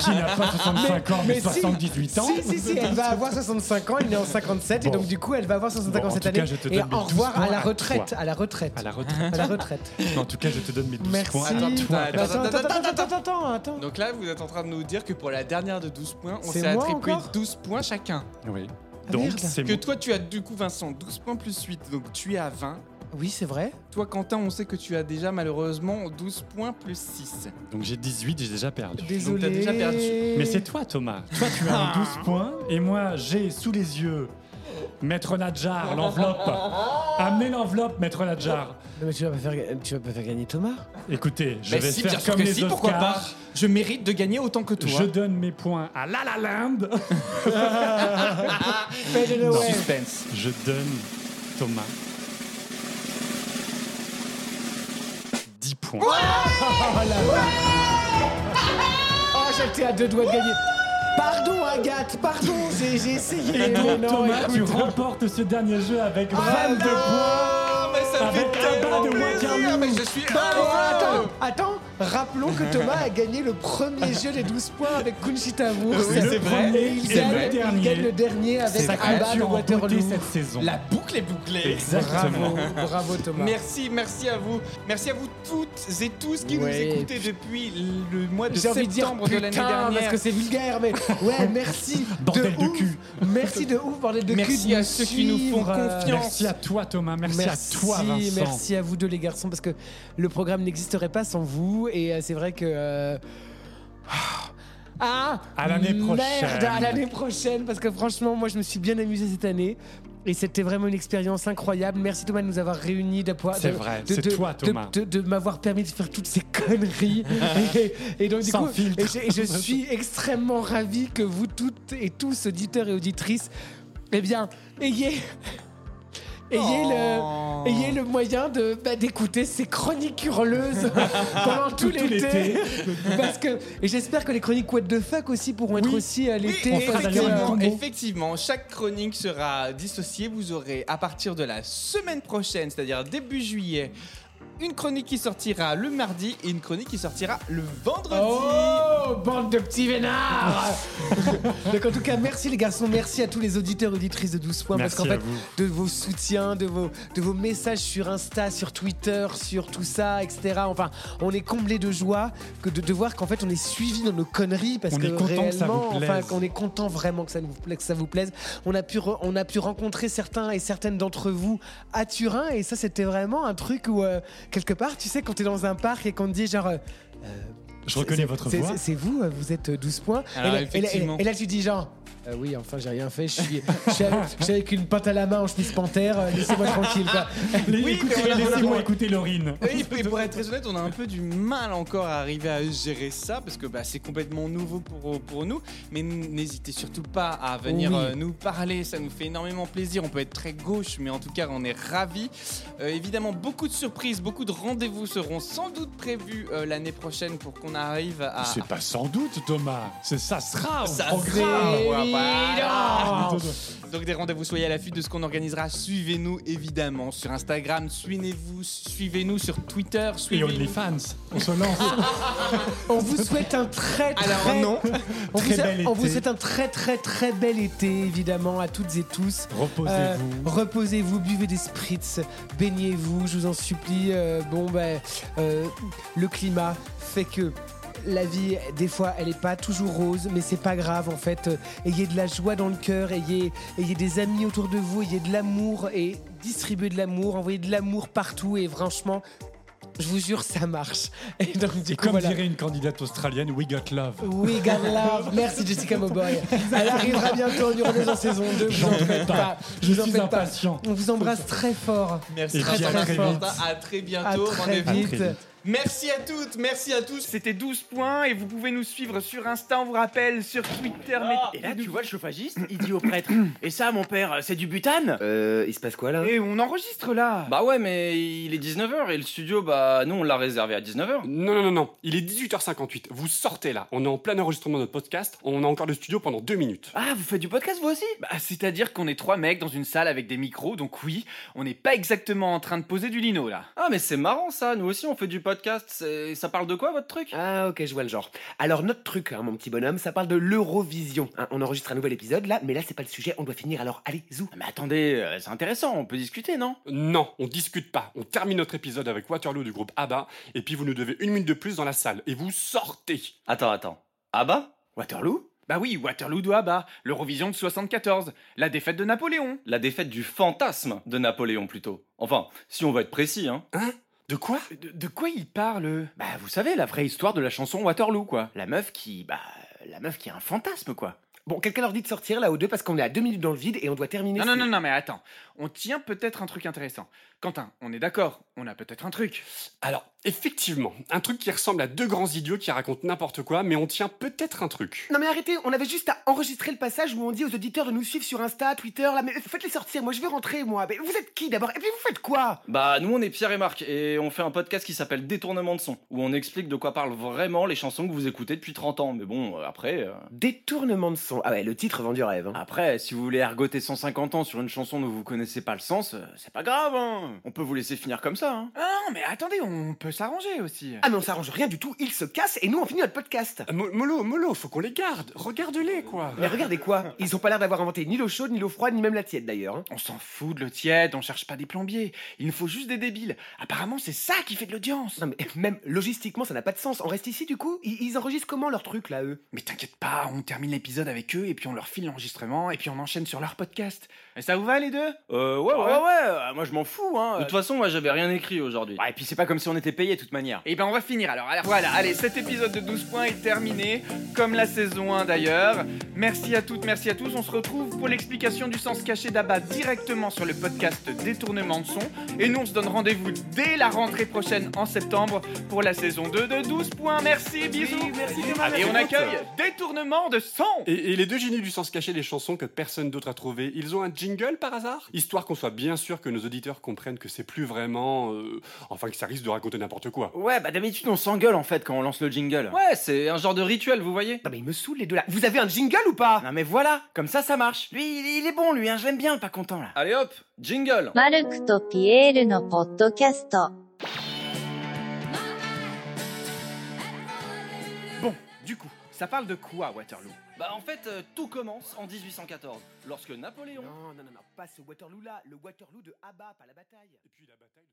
qui n'a pas 65 ans, mais, si. 78 ans. Si, si, si, elle va avoir 65 ans, elle est en 57, et Bon. donc du coup, elle va avoir 65 Bon, ans en cette tout année. cas, je te et donne mes au 12 revoir à points la à retraite, à la retraite. À la retraite. À la retraite. Mais en tout cas, je te donne mes 12 Merci. points Attends, toi. attends, Attends, attends, attends, attends, attends, attends. Donc là, vous êtes en train de nous dire que pour la dernière de 12 points, on C'est s'est moi attribué encore 12 points chacun. Oui. Donc, merde. c'est Que toi, tu as du coup, Vincent, 12 points plus 8, donc tu es à 20. Oui, c'est vrai. Toi, Quentin, on sait que tu as déjà malheureusement 12 points plus 6. Donc j'ai 18, j'ai déjà perdu. Désolé. t'as déjà perdu. Mais c'est toi, Thomas. Toi, tu as 12 points. Et moi, j'ai sous les yeux Maître Nadjar, l'enveloppe. Amenez l'enveloppe, Maître Nadjar. Non, mais tu vas pas faire, tu vas pas faire gagner Thomas? Écoutez, je Mais vais si, faire sûr comme que les si, pourquoi Oscars. pas? Je mérite de gagner autant que toi. Je donne mes points à La La Land. Suspense. Je donne Thomas 10 points. Oh, j'étais à deux doigts de gagner. Pardon, Agathe, pardon, j'ai essayé. Et donc, non, Thomas, tu remportes ce dernier jeu avec 22 Ah, points. Mais ça me fait tellement plaisir, mais je suis heureux. attends, attends, rappelons que Thomas a gagné le premier jeu des 12 points avec Kunchita Wurst. Oui, c'est Et vrai. il C'est gagne, le il dernier. gagne le dernier avec bas de Waterloo. cette saison. La boucle est bouclée. Exactement. Bravo, bravo Thomas. Merci, merci à vous. Merci à vous toutes et tous qui nous écoutez depuis le mois de septembre de l'année dernière. parce que c'est vulgaire, mais ouais, merci. Bordel de ouf. cul. Merci de ouf, bordel de cul. Merci à ceux qui nous font confiance. Merci à toi, Thomas. Merci, Merci, à toi, Vincent. merci à vous deux les garçons parce que le programme n'existerait pas sans vous et euh, c'est vrai que euh, ah À l'année merde, prochaine. à l'année prochaine parce que franchement moi je me suis bien amusé cette année et c'était vraiment une expérience incroyable. Merci Thomas de nous avoir réunis, de, pouvoir- C'est vrai, de- c'est de- toi, Thomas. de, de m'avoir permis de faire toutes ces conneries. et, et donc du Sans coup, et je, et je suis extrêmement ravi que vous toutes et tous auditeurs et auditrices, eh bien, ayez ayez Oh. le ayez le moyen de bah, d'écouter ces chroniques hurleuses pendant tout, Tout l'été parce que et j'espère que les chroniques what the fuck aussi pourront être aussi à l'été euh, combo. Effectivement, chaque chronique sera dissociée. Vous aurez à partir de la semaine prochaine, c'est-à-dire début juillet, une chronique qui sortira le mardi et une chronique qui sortira le vendredi. Oh, bande de petits vénards Donc en tout cas, merci les garçons, merci à tous les auditeurs et auditrices de 12 points Merci parce qu'en fait, vous. de vos soutiens, de vos, de vos messages sur Insta, sur Twitter, sur tout ça, etc. Enfin, on est comblé de joie que de, de voir qu'en fait on est suivi dans nos conneries parce On que réellement, enfin, qu'on est content vraiment que ça, nous, que ça vous plaise. On a pu, re- on a pu rencontrer certains et certaines d'entre vous à Turin et ça c'était vraiment un truc où euh, quelque part, tu sais, quand t'es dans un parc et qu'on te dit genre. euh, Je reconnais votre voix. c'est- vous, vous êtes 12 points. Alors, et, là, et là- effectivement. et là, tu dis genre. Euh, oui, enfin, j'ai rien fait. Je suis, je suis avec, je suis avec une pinte à la main en chemise panthère. euh, Laissez-moi tranquille, quoi. Les- Oui, écoutez, mais on a- Laissez-moi écouter Laurine. Oui, et pour être très honnête, on a un peu du mal encore à arriver à gérer ça parce que bah, c'est complètement nouveau pour, pour nous. Mais n'hésitez surtout pas à venir Oui. euh, nous parler, ça nous fait énormément plaisir. On peut être très gauche, mais en tout cas, on est ravis. Euh, évidemment, beaucoup de surprises, beaucoup de rendez-vous seront sans doute prévus euh, l'année prochaine pour qu'on arrive à. C'est pas sans doute, Thomas. C'est ça sera au Ça programme. sera, ouais, voilà. Donc des rendez-vous, soyez à l'affût de ce qu'on organisera. Suivez-nous évidemment sur Instagram, suivez-vous, suivez-nous sur Twitter, Et suivez-nous. OnlyFans, on se lance. On vous souhaite un très, très. Alors non. On, Très vous, bel on vous été. souhaite un très, très, très bel été, évidemment, à toutes et tous. Reposez-vous. Euh, reposez-vous, buvez des spritz, baignez-vous, je vous en supplie. Euh, bon, ben, euh, le climat fait que la vie, des fois, elle n'est pas toujours rose, mais c'est pas grave en fait. Ayez de la joie dans le cœur, ayez, ayez des amis autour de vous, ayez de l'amour et distribuez de l'amour, envoyez de l'amour partout et franchement. Je vous jure, ça marche. Et donc, du coup, Comme voilà. dirait une candidate australienne, we got love. We got love. Merci Jessica Mowboy. Elle arrivera bientôt, en saison 2. Vous en faites pas. Je Vous en suis pas. impatient. On vous embrasse très fort. Merci très à très très fort. À très À bientôt. très Rendez-vous. vite. très vite. Merci à toutes, merci à tous. C'était 12 points et vous pouvez nous suivre sur Insta, on vous rappelle, sur Twitter. Et là, tu vois le chauffagiste Il dit au prêtre Et ça, mon père, c'est du butane Euh, il se passe quoi là? Et on enregistre là. Bah ouais, mais il est 19h et le studio, bah nous on l'a réservé à 19h. Non, non, non, non. Il est 18h58. Vous sortez là. On est en plein enregistrement de notre podcast. On a encore le studio pendant deux minutes. Ah, vous faites du podcast vous aussi? Bah, C'est-à-dire qu'on est trois mecs dans une salle avec des micros, donc oui, on n'est pas exactement en train de poser du lino là. Ah mais c'est marrant ça, nous aussi on fait du podcast. Ça parle de quoi votre truc? Ah ok, je vois le genre. Alors notre truc, hein, mon petit bonhomme, ça parle de l'Eurovision. hein. on enregistre un nouvel épisode là, mais là c'est pas le sujet, on doit finir. Alors allez, zou. Mais attendez, euh, c'est intéressant, on peut discuter, non? Non, on discute pas. On termine notre épisode avec Waterloo du groupe ABBA. Et puis vous nous devez une minute de plus dans la salle. Et vous sortez. Attends, attends. Ah bah Waterloo? Bah oui, Waterloo de Abba, l'Eurovision de 74, la défaite de Napoléon. La défaite du fantasme de Napoléon plutôt. Enfin, si on va être précis, hein. Hein? De quoi? De, de quoi il parle? Bah vous savez, la vraie histoire de la chanson Waterloo, quoi. La meuf qui... Bah... La meuf qui a un fantasme, quoi. Bon, quelqu'un leur dit de sortir là aux deux parce qu'on est à deux minutes dans le vide et on doit terminer. Non, ce- non, non, non, mais attends. On tient peut-être un truc intéressant. Quentin, on est d'accord, on a peut-être un truc. Alors, effectivement, un truc qui ressemble à deux grands idiots qui racontent n'importe quoi, mais on tient peut-être un truc. Non mais arrêtez, on avait juste à enregistrer le passage où on dit aux auditeurs de nous suivre sur Insta, Twitter, là, mais faites-les sortir, moi je veux rentrer, moi. Mais vous êtes qui d'abord? Et puis vous faites quoi? Bah, nous on est Pierre et Marc et on fait un podcast qui s'appelle Détournement de son, où on explique de quoi parlent vraiment les chansons que vous écoutez depuis 30 ans. Mais bon, euh, après. euh, Détournement de son. Ah ouais, le titre vend du rêve. hein. Après, si vous voulez ergoter 150 ans sur une chanson dont vous connaissez pas le sens, euh, c'est pas grave, hein. On peut vous laisser finir comme ça, hein. Ah non, mais attendez, on peut s'arranger aussi. Ah mais on s'arrange rien du tout, ils se cassent et nous on finit notre podcast. Euh, Mo- Molo, Molo, faut qu'on les garde. Regarde-les, quoi. Mais regardez quoi Ils ont pas l'air d'avoir inventé ni l'eau chaude, ni l'eau froide, ni même la tiède d'ailleurs. hein. On s'en fout de l'eau tiède, on cherche pas des plombiers. Il nous faut juste des débiles. Apparemment, c'est ça qui fait de l'audience. Non mais même logistiquement ça n'a pas de sens. On reste ici du coup? Ils, ils enregistrent comment leur truc là eux? Mais t'inquiète pas, on termine l'épisode avec eux et puis on leur file l'enregistrement et puis on enchaîne sur leur podcast. Et ça vous va les deux? Euh, ouais, ouais. ouais, ouais, moi je m'en fous, hein. De toute façon, moi j'avais rien écrit aujourd'hui. Ouais, et puis c'est pas comme si on était payé de toute manière. Et ben on va finir alors. Alors voilà, allez, cet épisode de 12 points est terminé, comme la saison 1 d'ailleurs. Merci à toutes, merci à tous. On se retrouve pour l'explication du sens caché d'Abba directement sur le podcast Détournement de son. Et nous on se donne rendez-vous dès la rentrée prochaine en septembre pour la saison 2 de 12 points. Merci, bisous. merci Allez, on accueille Détournement de son. Et, et les deux génies du sens caché des chansons que personne d'autre a trouvé, ils ont un jingle par hasard? Histoire qu'on soit bien sûr que nos auditeurs comprennent que c'est plus vraiment. euh, enfin, que ça risque de raconter Ouais, bah d'habitude on s'engueule en fait quand on lance le jingle. Ouais, c'est un genre de rituel, vous voyez. Non mais il me saoule les deux là. Vous avez un jingle ou pas? Non mais voilà, comme ça ça marche. Lui, il, est bon lui, hein, je l'aime bien pas content là. Allez hop, jingle. To Pierre no podcast. Bon, du coup, ça parle de quoi Waterloo? Bah en fait, euh, tout commence en 1814, lorsque Napoléon... Non, non, non, non, pas ce Waterloo-là, le Waterloo de Abba, pas la bataille. Et la bataille...